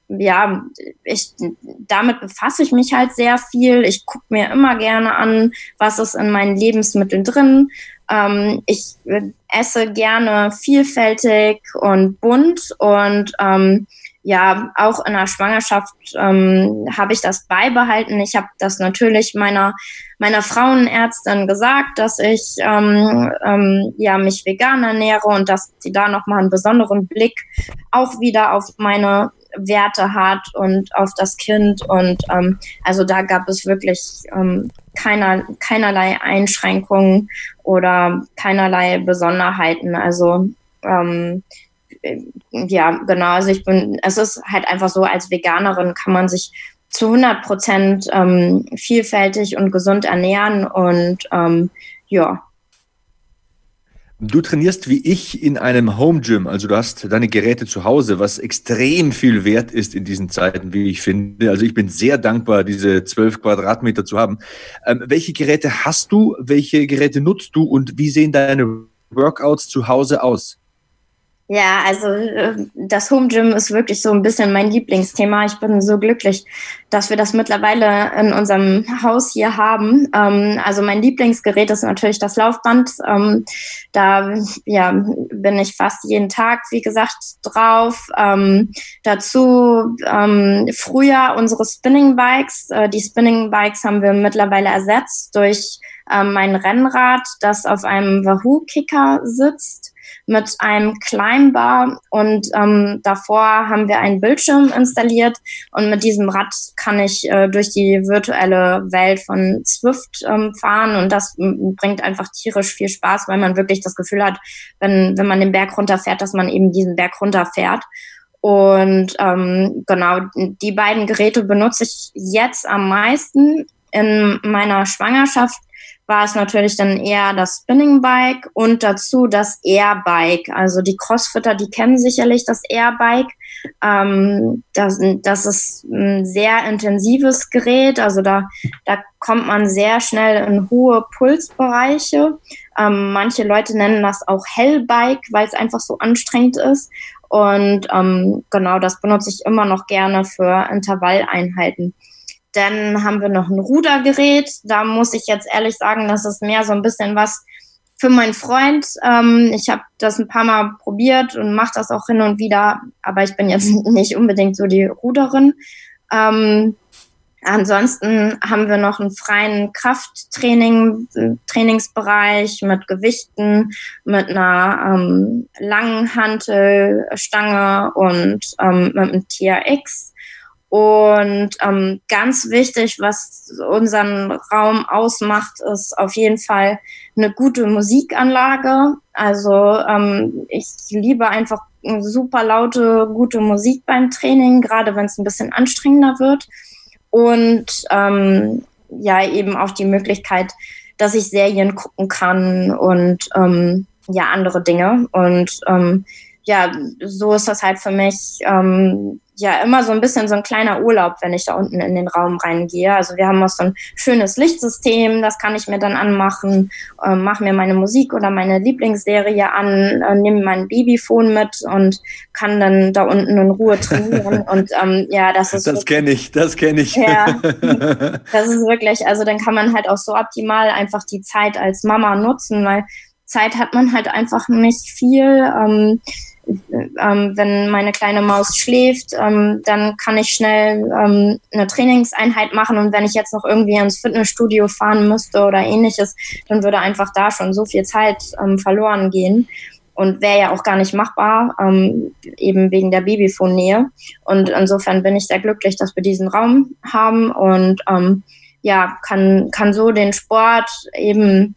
ja, ich, damit befasse ich mich halt sehr viel. Ich gucke mir immer gerne an, was ist in meinen Lebensmitteln drin. Ähm, ich esse gerne vielfältig und bunt und ähm, ja, auch in der Schwangerschaft ähm, habe ich das beibehalten. Ich habe das natürlich meiner, meiner Frauenärztin gesagt, dass ich ähm, ähm, ja, mich vegan ernähre und dass sie da nochmal einen besonderen Blick auch wieder auf meine Werte hat und auf das Kind. Und ähm, also da gab es wirklich ähm, keiner, keinerlei Einschränkungen oder keinerlei Besonderheiten. Also ähm, ja, genau. Also ich bin, es ist halt einfach so, als Veganerin kann man sich zu 100 Prozent ähm, vielfältig und gesund ernähren und ähm, ja. Du trainierst wie ich in einem Home Gym, also du hast deine Geräte zu Hause, was extrem viel wert ist in diesen Zeiten, wie ich finde. Also ich bin sehr dankbar, diese zwölf Quadratmeter zu haben. Ähm, welche Geräte hast du? Welche Geräte nutzt du und wie sehen deine Workouts zu Hause aus? Ja, also das Home Gym ist wirklich so ein bisschen mein Lieblingsthema. Ich bin so glücklich, dass wir das mittlerweile in unserem Haus hier haben. Ähm, also mein Lieblingsgerät ist natürlich das Laufband. Ähm, da ja, bin ich fast jeden Tag, wie gesagt, drauf. Ähm, dazu früher unsere Spinning Bikes. Äh, die Spinning Bikes haben wir mittlerweile ersetzt durch mein Rennrad, das auf einem Wahoo-Kicker sitzt. Mit einem Climbbar und ähm, davor haben wir einen Bildschirm installiert und mit diesem Rad kann ich äh, durch die virtuelle Welt von Swift ähm, fahren und das bringt einfach tierisch viel Spaß, weil man wirklich das Gefühl hat, wenn, wenn man den Berg runterfährt, dass man eben diesen Berg runterfährt. Und ähm, genau, die beiden Geräte benutze ich jetzt am meisten. In meiner Schwangerschaft war es natürlich dann eher das Spinning Bike und dazu das Airbike. Also die Crossfitter, die kennen sicherlich das Airbike. Ähm, das, das ist ein sehr intensives Gerät. Also da, da kommt man sehr schnell in hohe Pulsbereiche. Ähm, manche Leute nennen das auch Hellbike, weil es einfach so anstrengend ist. Und ähm, genau das benutze ich immer noch gerne für Intervalleinheiten. Dann haben wir noch ein Rudergerät. Da muss ich jetzt ehrlich sagen, das ist mehr so ein bisschen was für meinen Freund. Ähm, ich habe das ein paar Mal probiert und mache das auch hin und wieder, aber ich bin jetzt nicht unbedingt so die Ruderin. Ähm, ansonsten haben wir noch einen freien Krafttraining, Trainingsbereich mit Gewichten, mit einer ähm, langen Hantelstange und ähm, mit einem TRX. Und ähm, ganz wichtig, was unseren Raum ausmacht, ist auf jeden Fall eine gute Musikanlage. Also ähm, ich liebe einfach super laute, gute Musik beim Training, gerade wenn es ein bisschen anstrengender wird. Und ähm, ja, eben auch die Möglichkeit, dass ich Serien gucken kann und ähm, ja, andere Dinge. Und ähm, ja, so ist das halt für mich ähm, ja immer so ein bisschen so ein kleiner Urlaub, wenn ich da unten in den Raum reingehe. Also wir haben auch so ein schönes Lichtsystem, das kann ich mir dann anmachen, äh, mache mir meine Musik oder meine Lieblingsserie an, äh, nehme mein Babyphone mit und kann dann da unten in Ruhe trainieren. und ähm, ja, das ist. Das kenne ich, das kenne ich. Ja, das ist wirklich, also dann kann man halt auch so optimal einfach die Zeit als Mama nutzen, weil Zeit hat man halt einfach nicht viel. Ähm, ähm, wenn meine kleine Maus schläft, ähm, dann kann ich schnell ähm, eine Trainingseinheit machen und wenn ich jetzt noch irgendwie ins Fitnessstudio fahren müsste oder ähnliches, dann würde einfach da schon so viel Zeit ähm, verloren gehen und wäre ja auch gar nicht machbar, ähm, eben wegen der Babyphone-Nähe. Und insofern bin ich sehr glücklich, dass wir diesen Raum haben und ähm, ja, kann, kann so den Sport eben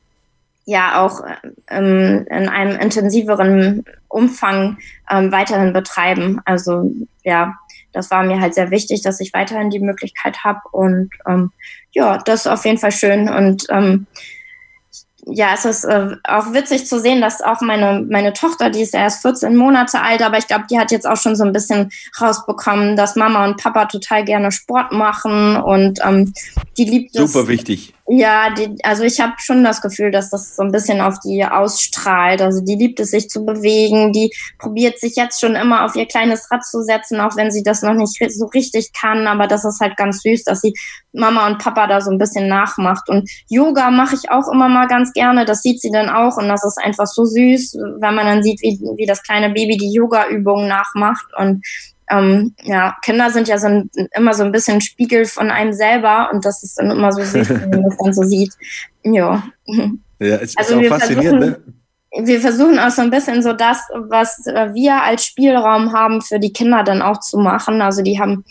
ja auch ähm, in einem intensiveren Umfang ähm, weiterhin betreiben. Also ja, das war mir halt sehr wichtig, dass ich weiterhin die Möglichkeit habe und ähm, ja, das ist auf jeden Fall schön und ähm, ja, es ist äh, auch witzig zu sehen, dass auch meine, meine Tochter, die ist erst 14 Monate alt, aber ich glaube, die hat jetzt auch schon so ein bisschen rausbekommen, dass Mama und Papa total gerne Sport machen und ähm, die liebt es. Super wichtig. Ja, die, also ich habe schon das Gefühl, dass das so ein bisschen auf die ausstrahlt. Also die liebt es, sich zu bewegen. Die probiert sich jetzt schon immer auf ihr kleines Rad zu setzen, auch wenn sie das noch nicht so richtig kann. Aber das ist halt ganz süß, dass sie Mama und Papa da so ein bisschen nachmacht. Und Yoga mache ich auch immer mal ganz gerne. Das sieht sie dann auch. Und das ist einfach so süß, wenn man dann sieht, wie, wie das kleine Baby die Yoga-Übungen nachmacht. Und ähm, ja, Kinder sind ja so ein, immer so ein bisschen Spiegel von einem selber und das ist dann immer so süß, wenn man das dann so sieht. Ja. Ja, es also ist auch faszinierend, ne? wir versuchen auch so ein bisschen so das, was wir als Spielraum haben, für die Kinder dann auch zu machen. Also die haben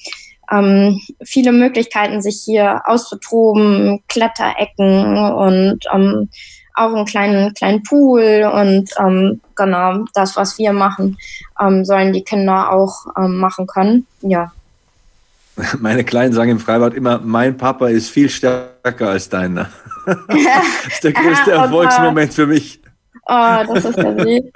ähm, viele Möglichkeiten, sich hier auszutoben, Kletterecken und ähm, auch einen kleinen, kleinen Pool und ähm, genau das, was wir machen, ähm, sollen die Kinder auch ähm, machen können. Ja. Meine Kleinen sagen im Freibad immer, mein Papa ist viel stärker als deiner. das ist der größte Erfolgsmoment für mich. Oh, das ist ja lieb.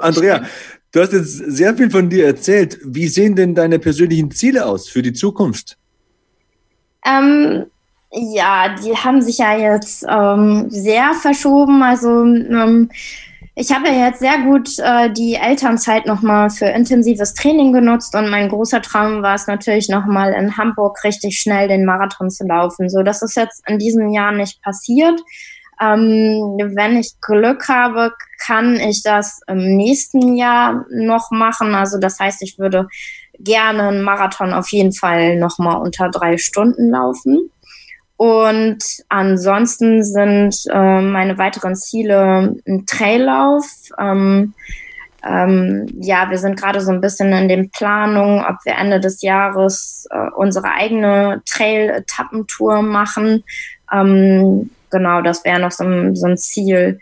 Andrea, du hast jetzt sehr viel von dir erzählt. Wie sehen denn deine persönlichen Ziele aus für die Zukunft? Ähm, ja, die haben sich ja jetzt ähm, sehr verschoben. Also ähm, ich habe ja jetzt sehr gut äh, die Elternzeit nochmal für intensives Training genutzt und mein großer Traum war es natürlich nochmal in Hamburg richtig schnell den Marathon zu laufen. So, das ist jetzt in diesem Jahr nicht passiert. Ähm, wenn ich Glück habe, kann ich das im nächsten Jahr noch machen. Also das heißt, ich würde gerne einen Marathon auf jeden Fall nochmal unter drei Stunden laufen. Und ansonsten sind äh, meine weiteren Ziele ein Traillauf. Ähm, ähm, ja, wir sind gerade so ein bisschen in den Planungen, ob wir Ende des Jahres äh, unsere eigene Trail-Etappentour machen. Ähm, genau, das wäre noch so so ein Ziel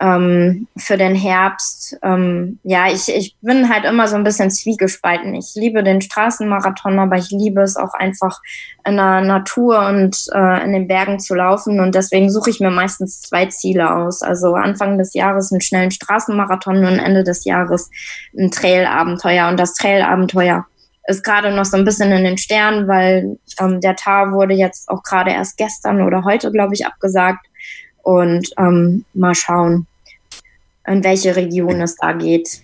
ähm, für den Herbst. Ähm, ja, ich, ich bin halt immer so ein bisschen zwiegespalten. Ich liebe den Straßenmarathon, aber ich liebe es auch einfach in der Natur und äh, in den Bergen zu laufen. Und deswegen suche ich mir meistens zwei Ziele aus. Also Anfang des Jahres einen schnellen Straßenmarathon und Ende des Jahres ein Trailabenteuer. Und das Trailabenteuer ist gerade noch so ein bisschen in den Sternen, weil ähm, der Tar wurde jetzt auch gerade erst gestern oder heute, glaube ich, abgesagt. Und ähm, mal schauen, in welche Region es da geht.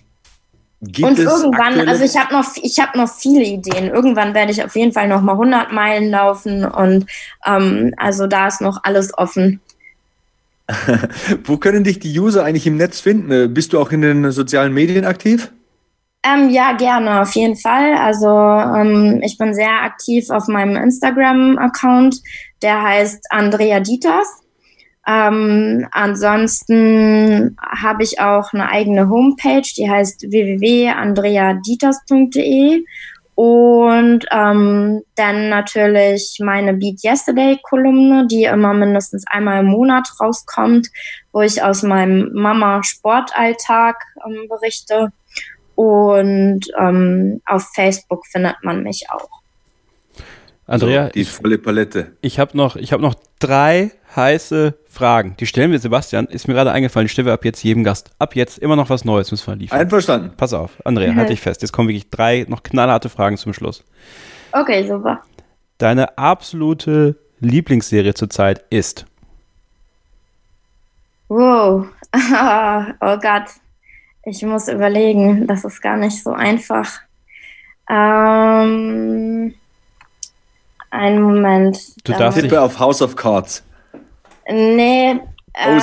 Gibt und irgendwann, also ich habe noch, ich habe noch viele Ideen. Irgendwann werde ich auf jeden Fall noch mal 100 Meilen laufen und ähm, also da ist noch alles offen. Wo können dich die User eigentlich im Netz finden? Bist du auch in den sozialen Medien aktiv? Ähm, ja, gerne, auf jeden Fall. Also ähm, ich bin sehr aktiv auf meinem Instagram-Account. Der heißt Andrea Dieters. Ähm, ansonsten habe ich auch eine eigene Homepage, die heißt www.andreadieters.de und ähm, dann natürlich meine Beat Yesterday Kolumne, die immer mindestens einmal im Monat rauskommt, wo ich aus meinem Mama Sportalltag ähm, berichte. Und ähm, auf Facebook findet man mich auch. Andrea, so, die volle Palette. Ich habe noch, ich habe noch drei heiße Fragen. Die stellen wir Sebastian, ist mir gerade eingefallen, die stellen wir ab jetzt jedem Gast. Ab jetzt immer noch was Neues müssen wir liefern. Einverstanden. Pass auf, Andrea, mhm. halt dich fest. Jetzt kommen wirklich drei noch knallharte Fragen zum Schluss. Okay, super. Deine absolute Lieblingsserie zurzeit ist? Wow. oh Gott. Ich muss überlegen. Das ist gar nicht so einfach. Ähm, einen Moment. Du darfst Tippe auf House of Cards. Nee. Ähm,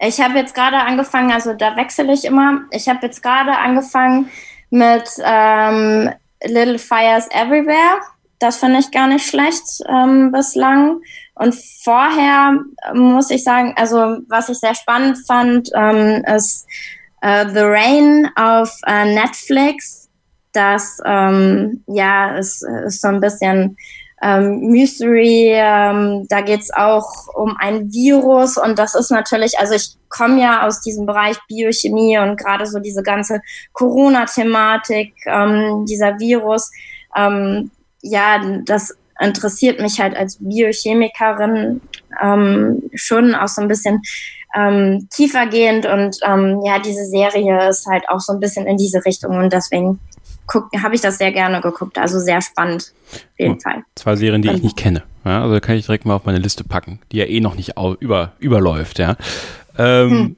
ich habe jetzt gerade angefangen, also da wechsle ich immer. Ich habe jetzt gerade angefangen mit ähm, Little Fires Everywhere. Das finde ich gar nicht schlecht ähm, bislang. Und vorher muss ich sagen, also was ich sehr spannend fand, ähm, ist uh, The Rain auf uh, Netflix. Das ähm, ja ist, ist so ein bisschen ähm, Mystery, ähm, da geht's auch um ein Virus und das ist natürlich, also ich komme ja aus diesem Bereich Biochemie und gerade so diese ganze Corona-Thematik, ähm, dieser Virus, ähm, ja, das interessiert mich halt als Biochemikerin ähm, schon auch so ein bisschen ähm, tiefergehend und ähm, ja, diese Serie ist halt auch so ein bisschen in diese Richtung und deswegen habe ich das sehr gerne geguckt. Also sehr spannend, auf jeden oh, Fall. Zwei Serien, die ich nicht kenne. Ja, also kann ich direkt mal auf meine Liste packen, die ja eh noch nicht über, überläuft. Ja. Ähm, hm.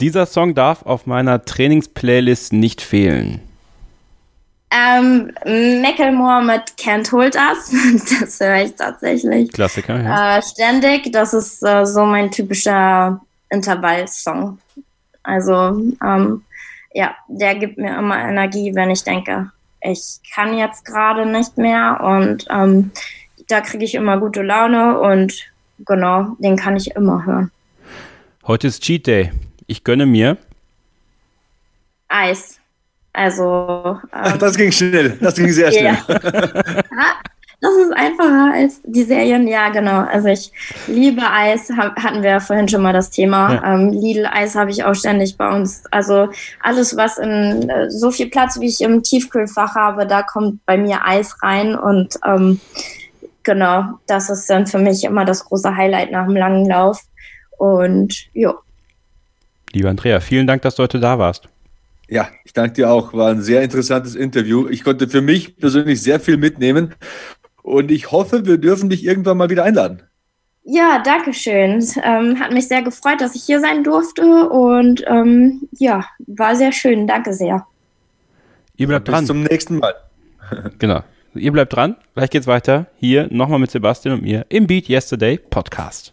Dieser Song darf auf meiner Trainingsplaylist nicht fehlen. Ähm, Macklemore mit Can't Hold Us, das höre ich tatsächlich. Klassiker, ja. Äh, ständig, das ist äh, so mein typischer Intervallsong. Also, ähm, ja, der gibt mir immer Energie, wenn ich denke, ich kann jetzt gerade nicht mehr und ähm, da kriege ich immer gute Laune und genau, den kann ich immer hören. Heute ist Cheat Day. Ich gönne mir Eis. Also. Ähm, Ach, das ging schnell. Das ging sehr schnell. Ja. Das ist einfacher als die Serien. Ja, genau. Also ich liebe Eis. Hatten wir ja vorhin schon mal das Thema. Ja. Ähm, Lidl-Eis habe ich auch ständig bei uns. Also alles, was in äh, so viel Platz, wie ich im Tiefkühlfach habe, da kommt bei mir Eis rein. Und ähm, genau, das ist dann für mich immer das große Highlight nach einem langen Lauf. Und ja. Lieber Andrea, vielen Dank, dass du heute da warst. Ja, ich danke dir auch. War ein sehr interessantes Interview. Ich konnte für mich persönlich sehr viel mitnehmen und ich hoffe, wir dürfen dich irgendwann mal wieder einladen. Ja, danke schön. Ähm, hat mich sehr gefreut, dass ich hier sein durfte. Und ähm, ja, war sehr schön. Danke sehr. Ihr bleibt dran. Bis zum nächsten Mal. genau. Ihr bleibt dran. Gleich geht's weiter. Hier nochmal mit Sebastian und mir im Beat Yesterday Podcast.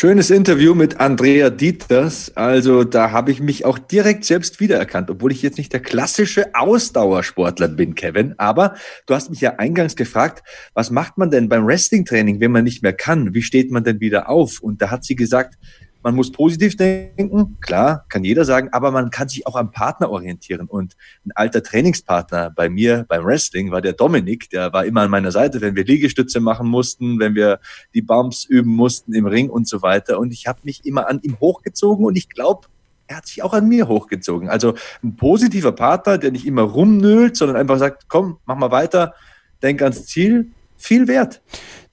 Schönes Interview mit Andrea Dieters. Also da habe ich mich auch direkt selbst wiedererkannt, obwohl ich jetzt nicht der klassische Ausdauersportler bin, Kevin. Aber du hast mich ja eingangs gefragt, was macht man denn beim Wrestling-Training, wenn man nicht mehr kann? Wie steht man denn wieder auf? Und da hat sie gesagt, man muss positiv denken, klar, kann jeder sagen, aber man kann sich auch am Partner orientieren. Und ein alter Trainingspartner bei mir beim Wrestling war der Dominik, der war immer an meiner Seite, wenn wir Liegestütze machen mussten, wenn wir die Bumps üben mussten im Ring und so weiter. Und ich habe mich immer an ihm hochgezogen und ich glaube, er hat sich auch an mir hochgezogen. Also ein positiver Partner, der nicht immer rumnölt, sondern einfach sagt, komm, mach mal weiter, denk ans Ziel, viel wert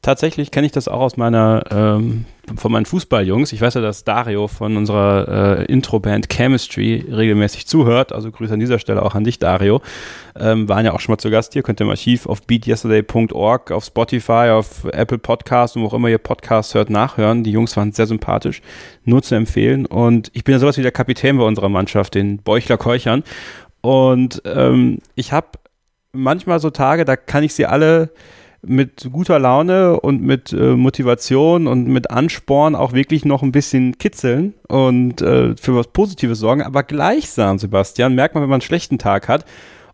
tatsächlich kenne ich das auch aus meiner, ähm, von meinen Fußballjungs. Ich weiß ja, dass Dario von unserer äh, Intro-Band Chemistry regelmäßig zuhört. Also Grüße an dieser Stelle auch an dich, Dario. Ähm, waren ja auch schon mal zu Gast hier. Könnt ihr im Archiv auf beatyesterday.org, auf Spotify, auf Apple Podcasts und wo auch immer ihr Podcasts hört, nachhören. Die Jungs waren sehr sympathisch. Nur zu empfehlen. Und ich bin ja sowas wie der Kapitän bei unserer Mannschaft, den Beuchler Keuchern. Und ähm, ich habe manchmal so Tage, da kann ich sie alle mit guter Laune und mit äh, Motivation und mit Ansporn auch wirklich noch ein bisschen kitzeln und äh, für was Positives sorgen. Aber gleichsam, Sebastian, merkt man, wenn man einen schlechten Tag hat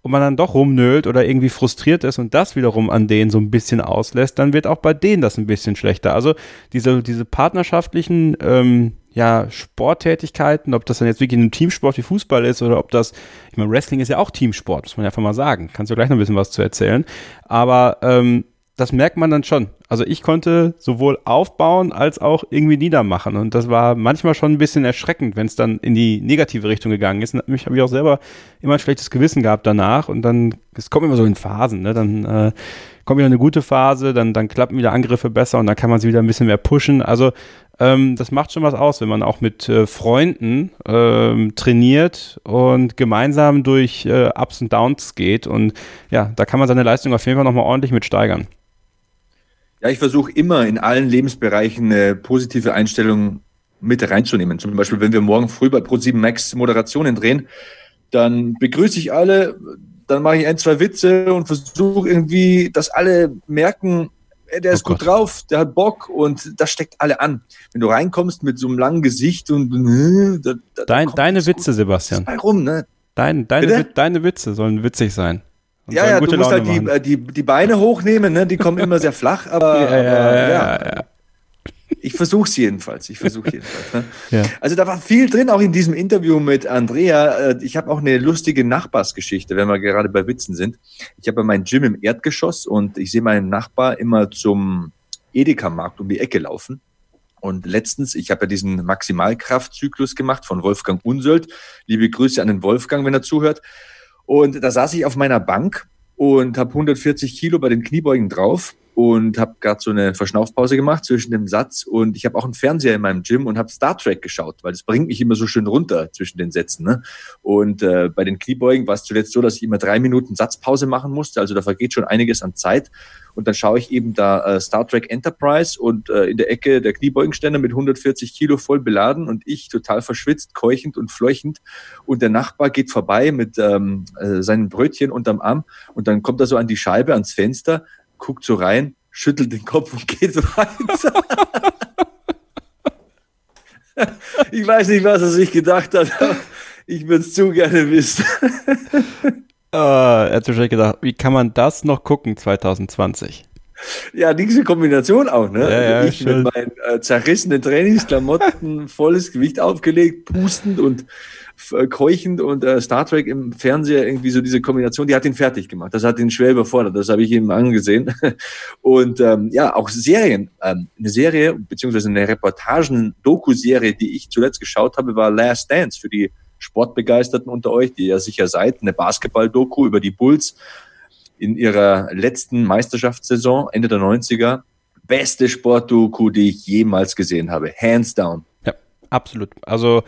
und man dann doch rumnölt oder irgendwie frustriert ist und das wiederum an denen so ein bisschen auslässt, dann wird auch bei denen das ein bisschen schlechter. Also diese, diese partnerschaftlichen ähm, ja, Sporttätigkeiten, ob das dann jetzt wirklich ein Teamsport wie Fußball ist oder ob das, ich meine, Wrestling ist ja auch Teamsport, muss man einfach mal sagen. Kannst du gleich noch ein bisschen was zu erzählen. Aber ähm, das merkt man dann schon. Also ich konnte sowohl aufbauen als auch irgendwie niedermachen. Und das war manchmal schon ein bisschen erschreckend, wenn es dann in die negative Richtung gegangen ist. Und mich habe ich auch selber immer ein schlechtes Gewissen gehabt danach. Und dann, es kommt immer so in Phasen, ne? Dann äh, kommt wieder eine gute Phase, dann, dann klappen wieder Angriffe besser und dann kann man sie wieder ein bisschen mehr pushen. Also ähm, das macht schon was aus, wenn man auch mit äh, Freunden ähm, trainiert und gemeinsam durch äh, Ups und Downs geht. Und ja, da kann man seine Leistung auf jeden Fall nochmal ordentlich mit steigern. Ja, ich versuche immer in allen Lebensbereichen eine positive Einstellung mit reinzunehmen. Zum Beispiel, wenn wir morgen früh bei Pro7 Max Moderationen drehen, dann begrüße ich alle, dann mache ich ein, zwei Witze und versuche irgendwie, dass alle merken, ey, der ist oh gut Gott. drauf, der hat Bock und das steckt alle an. Wenn du reinkommst mit so einem langen Gesicht und äh, da, da Dein, deine Witze, gut. Sebastian. Rum, ne? Dein, deine, deine Witze sollen witzig sein. Und ja, ja, du musst Laune halt die, äh, die, die Beine hochnehmen, ne? die kommen immer sehr flach, aber, ja, aber, ja, ja, ja. Ich versuche es jedenfalls. Ich versuche jedenfalls. Ne? Ja. Also da war viel drin, auch in diesem Interview mit Andrea. Äh, ich habe auch eine lustige Nachbarsgeschichte, wenn wir gerade bei Witzen sind. Ich habe mein Gym im Erdgeschoss und ich sehe meinen Nachbar immer zum Edeka-Markt um die Ecke laufen. Und letztens, ich habe ja diesen Maximalkraftzyklus gemacht von Wolfgang Unsöld. Liebe Grüße an den Wolfgang, wenn er zuhört. Und da saß ich auf meiner Bank und habe 140 Kilo bei den Kniebeugen drauf und habe gerade so eine Verschnaufpause gemacht zwischen dem Satz und ich habe auch einen Fernseher in meinem Gym und habe Star Trek geschaut, weil das bringt mich immer so schön runter zwischen den Sätzen. Ne? Und äh, bei den Kniebeugen war es zuletzt so, dass ich immer drei Minuten Satzpause machen musste, also da vergeht schon einiges an Zeit. Und dann schaue ich eben da äh, Star Trek Enterprise und äh, in der Ecke der Kniebeugenständer mit 140 Kilo voll beladen und ich total verschwitzt, keuchend und fleuchend. Und der Nachbar geht vorbei mit ähm, äh, seinen Brötchen unterm Arm und dann kommt er so an die Scheibe, ans Fenster, guckt so rein, schüttelt den Kopf und geht weiter. ich weiß nicht, was er sich gedacht hat. Ich würde es zu gerne wissen. uh, er hat wahrscheinlich gedacht, wie kann man das noch gucken 2020? Ja, diese Kombination auch, ne? Ja, ja, also ich schön. mit meinen äh, zerrissenen Trainingsklamotten, volles Gewicht aufgelegt, pustend und keuchend und äh, Star Trek im Fernseher irgendwie so diese Kombination, die hat ihn fertig gemacht. Das hat ihn schwer überfordert. Das habe ich ihm angesehen. Und ähm, ja, auch Serien. Ähm, eine Serie beziehungsweise eine Reportagen-Doku-Serie, die ich zuletzt geschaut habe, war Last Dance für die Sportbegeisterten unter euch, die ja sicher seid. Eine Basketball-Doku über die Bulls in ihrer letzten Meisterschaftssaison Ende der 90er. Beste Sportdoku, die ich jemals gesehen habe. Hands down. Ja, absolut. Also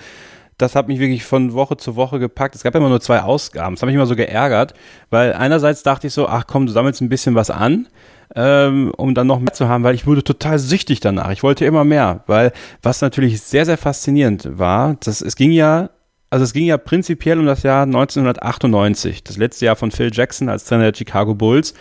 das hat mich wirklich von Woche zu Woche gepackt. Es gab immer nur zwei Ausgaben. Das hat mich immer so geärgert, weil einerseits dachte ich so, ach komm, du sammelst ein bisschen was an, ähm, um dann noch mehr zu haben, weil ich wurde total süchtig danach. Ich wollte immer mehr, weil was natürlich sehr, sehr faszinierend war, dass es ging ja also es ging ja prinzipiell um das Jahr 1998, das letzte Jahr von Phil Jackson als Trainer der Chicago Bulls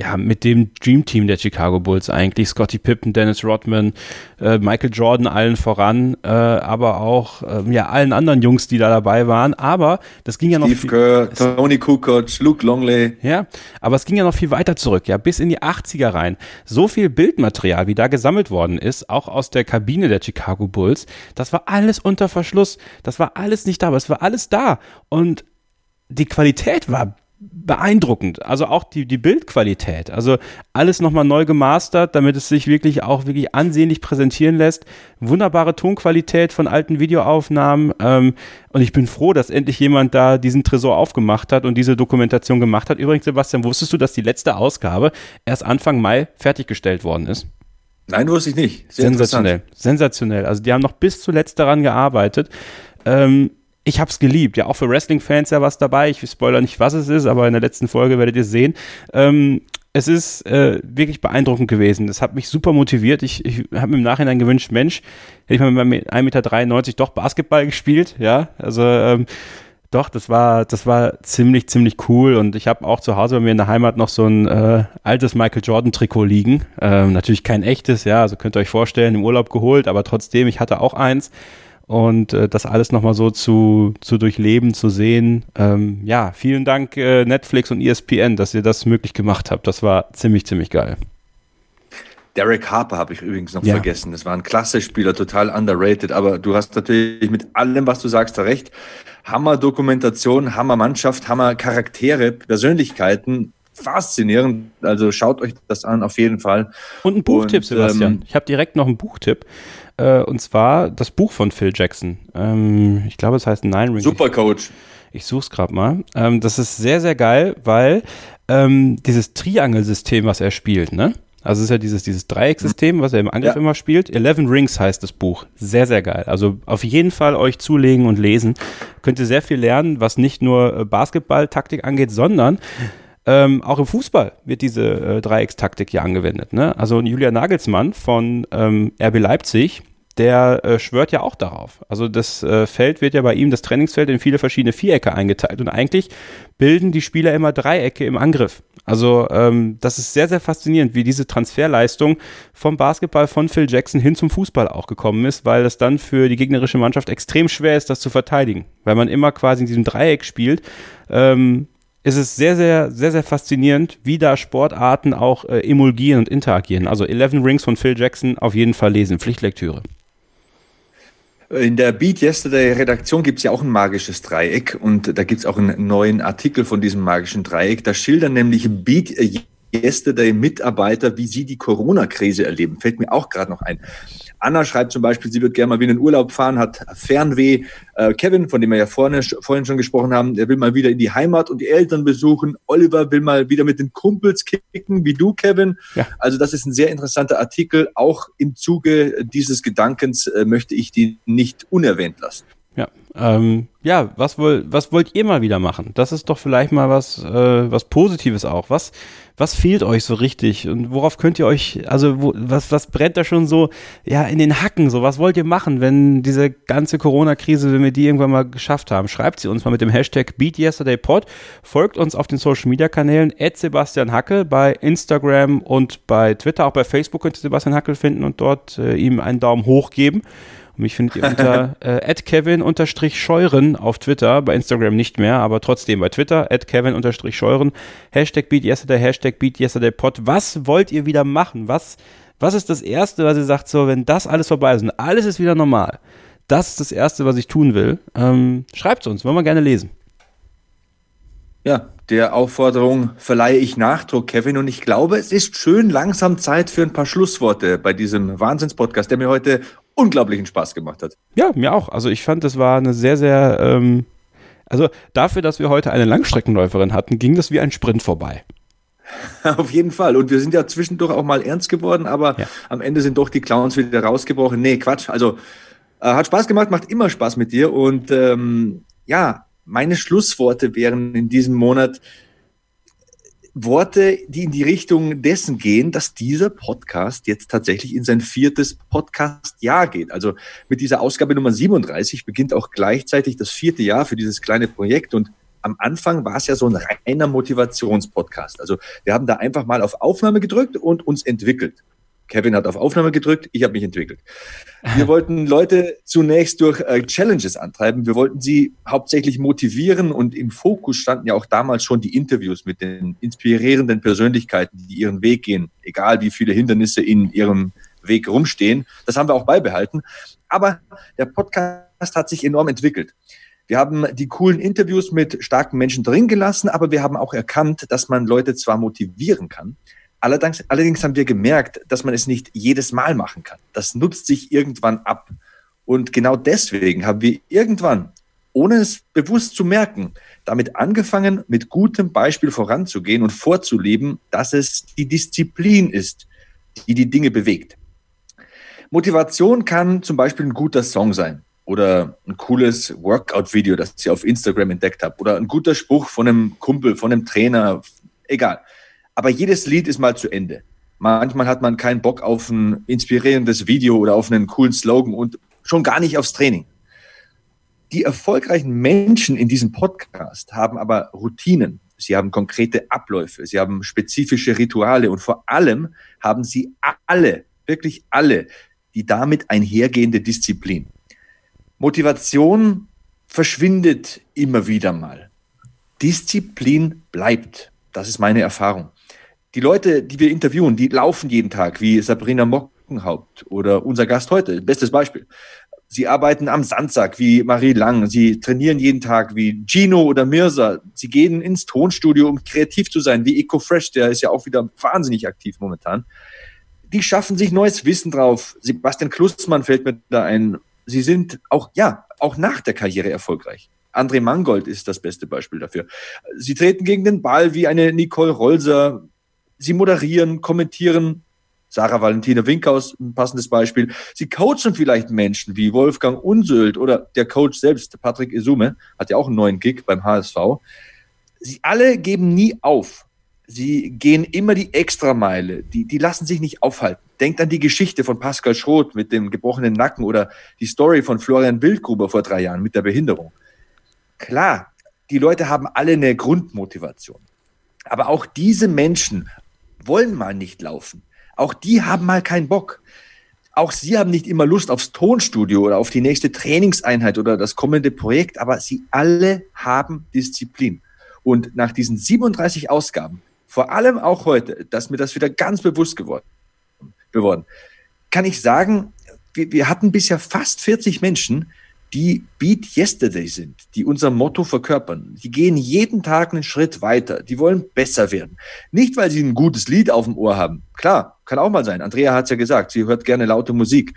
ja, mit dem Dream Team der Chicago Bulls eigentlich. Scottie Pippen, Dennis Rodman, äh, Michael Jordan allen voran, äh, aber auch äh, ja, allen anderen Jungs, die da dabei waren. Aber das ging ja noch. Steve Kerr, Tony Kukoc, Luke Longley. Ja, aber es ging ja noch viel weiter zurück, ja, bis in die 80er rein. So viel Bildmaterial, wie da gesammelt worden ist, auch aus der Kabine der Chicago Bulls, das war alles unter Verschluss. Das war alles nicht da, aber es war alles da. Und die Qualität war beeindruckend. Also auch die, die Bildqualität. Also alles nochmal neu gemastert, damit es sich wirklich auch wirklich ansehnlich präsentieren lässt. Wunderbare Tonqualität von alten Videoaufnahmen. Ähm, und ich bin froh, dass endlich jemand da diesen Tresor aufgemacht hat und diese Dokumentation gemacht hat. Übrigens, Sebastian, wusstest du, dass die letzte Ausgabe erst Anfang Mai fertiggestellt worden ist? Nein, wusste ich nicht. Sehr Sensationell. Sensationell. Also die haben noch bis zuletzt daran gearbeitet. Ähm, ich habe es geliebt. Ja, auch für Wrestling-Fans ja was dabei. Ich spoiler nicht, was es ist, aber in der letzten Folge werdet ihr sehen. Ähm, es ist äh, wirklich beeindruckend gewesen. Das hat mich super motiviert. Ich, ich habe mir im Nachhinein gewünscht, Mensch, hätte ich mal mit 1,93 Meter doch Basketball gespielt. Ja, also ähm, doch, das war, das war ziemlich, ziemlich cool. Und ich habe auch zu Hause bei mir in der Heimat noch so ein äh, altes Michael Jordan-Trikot liegen. Ähm, natürlich kein echtes, ja, also könnt ihr euch vorstellen, im Urlaub geholt, aber trotzdem, ich hatte auch eins und äh, das alles nochmal so zu, zu durchleben, zu sehen. Ähm, ja, vielen Dank äh, Netflix und ESPN, dass ihr das möglich gemacht habt. Das war ziemlich, ziemlich geil. Derek Harper habe ich übrigens noch ja. vergessen. Das war ein klasse Spieler, total underrated. Aber du hast natürlich mit allem, was du sagst, da recht. Hammer Dokumentation, Hammer Mannschaft, Hammer Charaktere, Persönlichkeiten. Faszinierend. Also schaut euch das an, auf jeden Fall. Und ein Buchtipp, Und, Sebastian. Ähm, ich habe direkt noch einen Buchtipp. Äh, und zwar das Buch von Phil Jackson. Ähm, ich glaube, es heißt Nine Ring. Super Coach. Ich, ich suche es gerade mal. Ähm, das ist sehr, sehr geil, weil ähm, dieses Triangelsystem, was er spielt, ne? Also es ist ja dieses, dieses Dreiecksystem, was er im Angriff ja. immer spielt. Eleven Rings heißt das Buch. Sehr, sehr geil. Also auf jeden Fall euch zulegen und lesen. Könnt ihr sehr viel lernen, was nicht nur äh, Basketball-Taktik angeht, sondern ähm, auch im Fußball wird diese äh, Dreieckstaktik hier angewendet. Ne? Also Julian Nagelsmann von ähm, RB Leipzig, der äh, schwört ja auch darauf. Also das äh, Feld wird ja bei ihm, das Trainingsfeld, in viele verschiedene Vierecke eingeteilt und eigentlich bilden die Spieler immer Dreiecke im Angriff. Also ähm, das ist sehr, sehr faszinierend, wie diese Transferleistung vom Basketball von Phil Jackson hin zum Fußball auch gekommen ist, weil es dann für die gegnerische Mannschaft extrem schwer ist, das zu verteidigen, weil man immer quasi in diesem Dreieck spielt. Ähm, ist es sehr, sehr, sehr, sehr faszinierend, wie da Sportarten auch äh, emulgieren und interagieren. Also Eleven Rings von Phil Jackson auf jeden Fall lesen, Pflichtlektüre. In der Beat Yesterday Redaktion gibt es ja auch ein magisches Dreieck und da gibt es auch einen neuen Artikel von diesem magischen Dreieck. Da schildern nämlich Beat Yesterday Mitarbeiter, wie sie die Corona-Krise erleben. Fällt mir auch gerade noch ein. Anna schreibt zum Beispiel, sie wird gerne mal wieder in den Urlaub fahren, hat Fernweh. Äh, Kevin, von dem wir ja vorne, vorhin schon gesprochen haben, der will mal wieder in die Heimat und die Eltern besuchen. Oliver will mal wieder mit den Kumpels kicken, wie du, Kevin. Ja. Also das ist ein sehr interessanter Artikel. Auch im Zuge dieses Gedankens äh, möchte ich die nicht unerwähnt lassen. Ja, ähm, ja, was, woll, was wollt ihr mal wieder machen? Das ist doch vielleicht mal was, äh, was Positives auch. Was, was fehlt euch so richtig und worauf könnt ihr euch, also wo, was, was brennt da schon so, ja, in den Hacken, so was wollt ihr machen, wenn diese ganze Corona-Krise, wenn wir die irgendwann mal geschafft haben, schreibt sie uns mal mit dem Hashtag BeatYesterdayPod, folgt uns auf den Social-Media-Kanälen, Sebastian Hackel bei Instagram und bei Twitter, auch bei Facebook könnt ihr Sebastian Hackel finden und dort äh, ihm einen Daumen hoch geben. Mich findet ihr unter äh, @kevin_scheuren auf Twitter, bei Instagram nicht mehr, aber trotzdem bei Twitter @kevin_scheuren. Hashtag BeatYesterday, Hashtag BeatYesterdayPod. Was wollt ihr wieder machen? Was, was ist das Erste, was ihr sagt, so, wenn das alles vorbei ist und alles ist wieder normal? Das ist das Erste, was ich tun will. Ähm, Schreibt es uns, wollen wir gerne lesen. Ja, der Aufforderung verleihe ich Nachdruck, Kevin. Und ich glaube, es ist schön langsam Zeit für ein paar Schlussworte bei diesem Wahnsinnspodcast, der mir heute unglaublichen Spaß gemacht hat. Ja, mir auch. Also ich fand, das war eine sehr, sehr, ähm, also dafür, dass wir heute eine Langstreckenläuferin hatten, ging das wie ein Sprint vorbei. Auf jeden Fall. Und wir sind ja zwischendurch auch mal ernst geworden, aber ja. am Ende sind doch die Clowns wieder rausgebrochen. Nee, Quatsch. Also äh, hat Spaß gemacht, macht immer Spaß mit dir. Und ähm, ja, meine Schlussworte wären in diesem Monat, Worte, die in die Richtung dessen gehen, dass dieser Podcast jetzt tatsächlich in sein viertes Podcast-Jahr geht. Also mit dieser Ausgabe Nummer 37 beginnt auch gleichzeitig das vierte Jahr für dieses kleine Projekt und am Anfang war es ja so ein reiner Motivationspodcast. Also wir haben da einfach mal auf Aufnahme gedrückt und uns entwickelt. Kevin hat auf Aufnahme gedrückt, ich habe mich entwickelt. Wir wollten Leute zunächst durch äh, Challenges antreiben. Wir wollten sie hauptsächlich motivieren und im Fokus standen ja auch damals schon die Interviews mit den inspirierenden Persönlichkeiten, die ihren Weg gehen, egal wie viele Hindernisse in ihrem Weg rumstehen. Das haben wir auch beibehalten. Aber der Podcast hat sich enorm entwickelt. Wir haben die coolen Interviews mit starken Menschen drin gelassen, aber wir haben auch erkannt, dass man Leute zwar motivieren kann, allerdings, allerdings haben wir gemerkt, dass man es nicht jedes Mal machen kann. Das nutzt sich irgendwann ab. Und genau deswegen haben wir irgendwann, ohne es bewusst zu merken, damit angefangen, mit gutem Beispiel voranzugehen und vorzuleben, dass es die Disziplin ist, die die Dinge bewegt. Motivation kann zum Beispiel ein guter Song sein oder ein cooles Workout-Video, das ich auf Instagram entdeckt habe oder ein guter Spruch von einem Kumpel, von einem Trainer, egal. Aber jedes Lied ist mal zu Ende. Manchmal hat man keinen Bock auf ein inspirierendes Video oder auf einen coolen Slogan und schon gar nicht aufs Training. Die erfolgreichen Menschen in diesem Podcast haben aber Routinen. Sie haben konkrete Abläufe. Sie haben spezifische Rituale und vor allem haben sie alle, wirklich alle die damit einhergehende Disziplin. Motivation verschwindet immer wieder mal. Disziplin bleibt. Das ist meine Erfahrung. Die Leute, die wir interviewen, die laufen jeden Tag, wie Sabrina Mockenhaupt oder unser Gast heute. Bestes Beispiel. Sie arbeiten am Sandsack wie Marie Lang. Sie trainieren jeden Tag wie Gino oder Mirza. Sie gehen ins Tonstudio, um kreativ zu sein, wie EcoFresh. Der ist ja auch wieder wahnsinnig aktiv momentan die schaffen sich neues Wissen drauf. Sebastian Klussmann fällt mir da ein. Sie sind auch, ja, auch nach der Karriere erfolgreich. André Mangold ist das beste Beispiel dafür. Sie treten gegen den Ball wie eine Nicole Rolser. Sie moderieren, kommentieren. Sarah Valentina Winkhaus, ein passendes Beispiel. Sie coachen vielleicht Menschen wie Wolfgang Unsöld oder der Coach selbst, Patrick Isume, hat ja auch einen neuen Gig beim HSV. Sie alle geben nie auf. Sie gehen immer die Extrameile. Die, die lassen sich nicht aufhalten. Denkt an die Geschichte von Pascal Schroth mit dem gebrochenen Nacken oder die Story von Florian Wildgruber vor drei Jahren mit der Behinderung. Klar, die Leute haben alle eine Grundmotivation. Aber auch diese Menschen wollen mal nicht laufen. Auch die haben mal keinen Bock. Auch sie haben nicht immer Lust aufs Tonstudio oder auf die nächste Trainingseinheit oder das kommende Projekt, aber sie alle haben Disziplin. Und nach diesen 37 Ausgaben vor allem auch heute, dass mir das wieder ganz bewusst geworden, geworden kann ich sagen, wir, wir hatten bisher fast 40 Menschen, die Beat Yesterday sind, die unser Motto verkörpern. Die gehen jeden Tag einen Schritt weiter. Die wollen besser werden. Nicht, weil sie ein gutes Lied auf dem Ohr haben. Klar, kann auch mal sein. Andrea hat es ja gesagt, sie hört gerne laute Musik.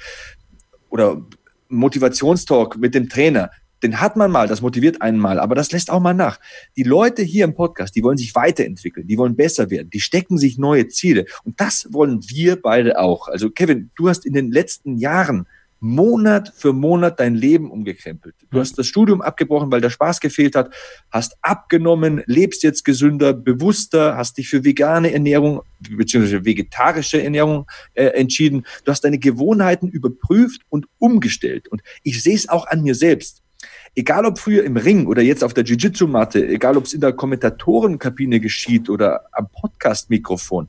Oder Motivationstalk mit dem Trainer den hat man mal, das motiviert einen mal, aber das lässt auch mal nach. Die Leute hier im Podcast, die wollen sich weiterentwickeln, die wollen besser werden, die stecken sich neue Ziele. Und das wollen wir beide auch. Also Kevin, du hast in den letzten Jahren Monat für Monat dein Leben umgekrempelt. Du hast das Studium abgebrochen, weil der Spaß gefehlt hat, hast abgenommen, lebst jetzt gesünder, bewusster, hast dich für vegane Ernährung bzw. vegetarische Ernährung äh, entschieden. Du hast deine Gewohnheiten überprüft und umgestellt. Und ich sehe es auch an mir selbst egal ob früher im Ring oder jetzt auf der Jiu-Jitsu-Matte, egal ob es in der Kommentatorenkabine geschieht oder am Podcast-Mikrofon,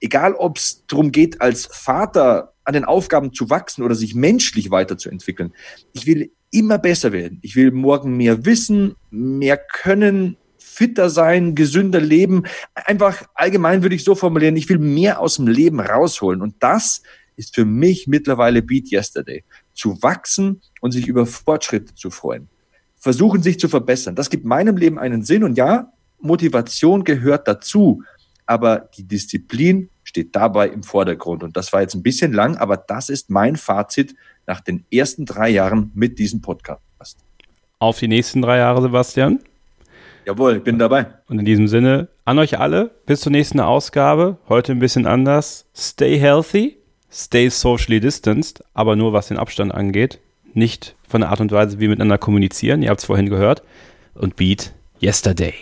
egal ob es darum geht, als Vater an den Aufgaben zu wachsen oder sich menschlich weiterzuentwickeln. Ich will immer besser werden. Ich will morgen mehr wissen, mehr können, fitter sein, gesünder leben. Einfach allgemein würde ich so formulieren, ich will mehr aus dem Leben rausholen. Und das ist für mich mittlerweile Beat Yesterday. Zu wachsen und sich über Fortschritte zu freuen versuchen sich zu verbessern. Das gibt meinem Leben einen Sinn und ja, Motivation gehört dazu, aber die Disziplin steht dabei im Vordergrund. Und das war jetzt ein bisschen lang, aber das ist mein Fazit nach den ersten drei Jahren mit diesem Podcast. Auf die nächsten drei Jahre, Sebastian. Jawohl, ich bin dabei. Und in diesem Sinne, an euch alle, bis zur nächsten Ausgabe. Heute ein bisschen anders. Stay healthy, stay socially distanced, aber nur was den Abstand angeht nicht von der Art und Weise, wie wir miteinander kommunizieren. Ihr habt es vorhin gehört. Und Beat Yesterday.